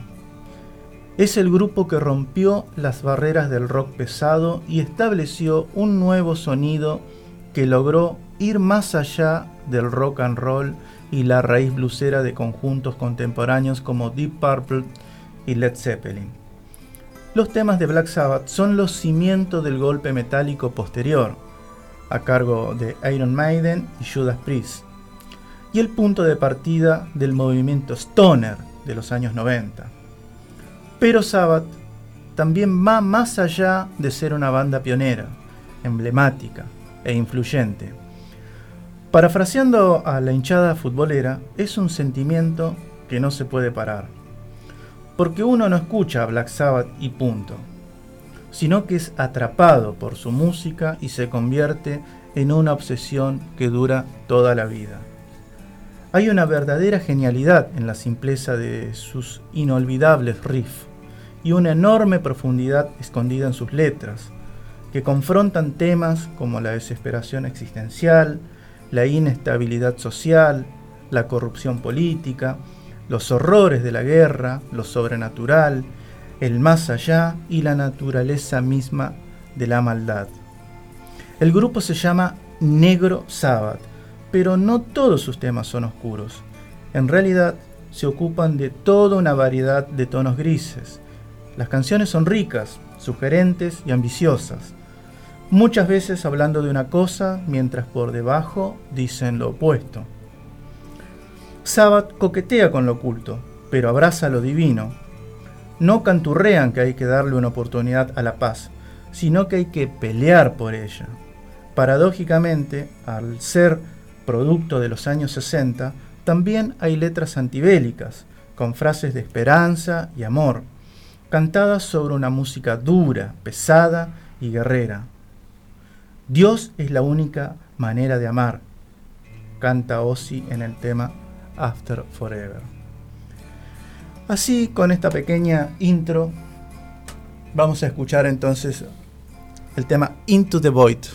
Es el grupo que rompió las barreras del rock pesado y estableció un nuevo sonido que logró ir más allá del rock and roll y la raíz blusera de conjuntos contemporáneos como Deep Purple y Led Zeppelin. Los temas de Black Sabbath son los cimientos del golpe metálico posterior, a cargo de Iron Maiden y Judas Priest, y el punto de partida del movimiento Stoner de los años 90. Pero Sabbath también va más allá de ser una banda pionera, emblemática e influyente. Parafraseando a la hinchada futbolera, es un sentimiento que no se puede parar. Porque uno no escucha Black Sabbath y punto, sino que es atrapado por su música y se convierte en una obsesión que dura toda la vida. Hay una verdadera genialidad en la simpleza de sus inolvidables riffs y una enorme profundidad escondida en sus letras, que confrontan temas como la desesperación existencial, la inestabilidad social, la corrupción política, los horrores de la guerra, lo sobrenatural, el más allá y la naturaleza misma de la maldad. El grupo se llama Negro Sabbath, pero no todos sus temas son oscuros. En realidad, se ocupan de toda una variedad de tonos grises. Las canciones son ricas, sugerentes y ambiciosas muchas veces hablando de una cosa mientras por debajo dicen lo opuesto. Sabbath coquetea con lo oculto, pero abraza lo divino. No canturrean que hay que darle una oportunidad a la paz, sino que hay que pelear por ella. Paradójicamente, al ser producto de los años 60, también hay letras antibélicas, con frases de esperanza y amor, cantadas sobre una música dura, pesada y guerrera. Dios es la única manera de amar, canta Ozzy en el tema After Forever. Así, con esta pequeña intro, vamos a escuchar entonces el tema Into the Void.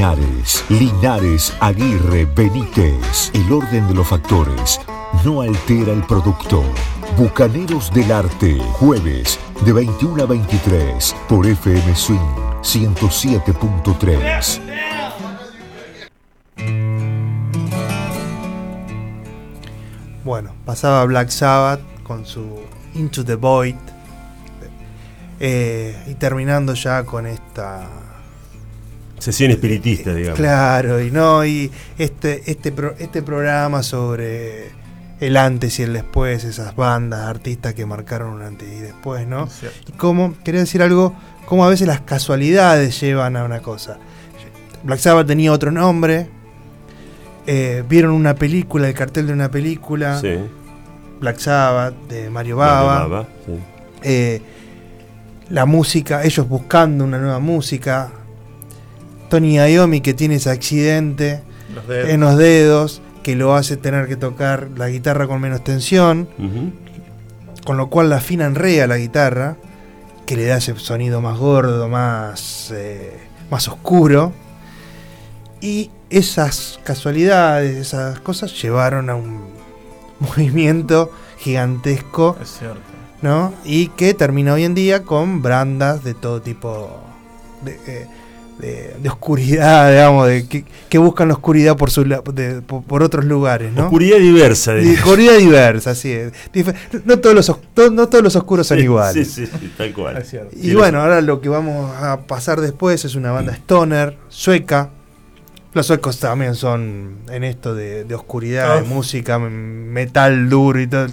Linares. Linares, Aguirre, Benítez. El orden de los factores no altera el producto. Bucaneros del Arte, jueves de 21 a 23 por FM Swing 107.3. Bueno, pasaba Black Sabbath con su Into the Void. eh, y terminando ya con esta. Sesión espiritista, digamos. Claro, y no, y este, este, este programa sobre el antes y el después, esas bandas, artistas que marcaron un antes y después, ¿no? Y cómo, quería decir algo, cómo a veces las casualidades llevan a una cosa. Black Sabbath tenía otro nombre, eh, vieron una película, el cartel de una película, Sí. Black Sabbath, de Mario Mario Baba, Baba, sí. eh, la música, ellos buscando una nueva música, Tony Iommi que tiene ese accidente Los en los dedos que lo hace tener que tocar la guitarra con menos tensión, con lo cual la afina en re a la guitarra, que le da ese sonido más gordo, más, eh, más oscuro. Y esas casualidades, esas cosas llevaron a un movimiento gigantesco, Es cierto. ¿no? Y que termina hoy en día con brandas de todo tipo de, eh, de- de oscuridad, digamos, de, que, que buscan la oscuridad por, su, de- por, por otros lugares, ¿no? Oscuridad diversa. Digamos. Oscuridad diversa, así es. No todos los, to- no todos los oscuros son Sí, iguales. Sí, sí, sí, tal cual. Y Sí, bueno, lo ahora lo que vamos a pasar después es una banda stoner, sueca. Los suecos también son en esto de, de oscuridad, de Uf. música, metal duro y todo,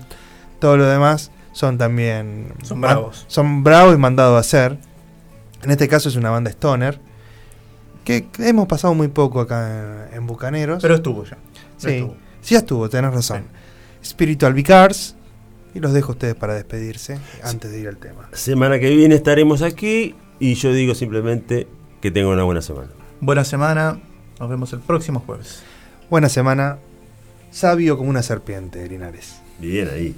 todo lo demás. Son también. Son bravos. Son bravos y mandados a hacer. En este caso es una banda stoner. Que hemos pasado muy poco acá en, en Bucaneros. Pero estuvo ya. Sí, Estuvo. sí ya estuvo, tenés razón. Spiritual Vicars. Y los dejo a ustedes para despedirse antes de ir al tema. Semana que viene estaremos aquí y yo digo simplemente que tengan una buena semana. Buena semana. Nos vemos el próximo jueves. Buena semana. Sabio como una serpiente, Linares. Bien ahí.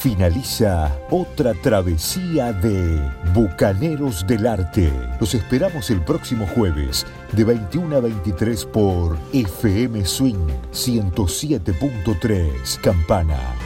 Finaliza otra travesía de Bucaneros del Arte. Los esperamos el próximo jueves de 21 a 23 por FM Swing 107.3 Campana.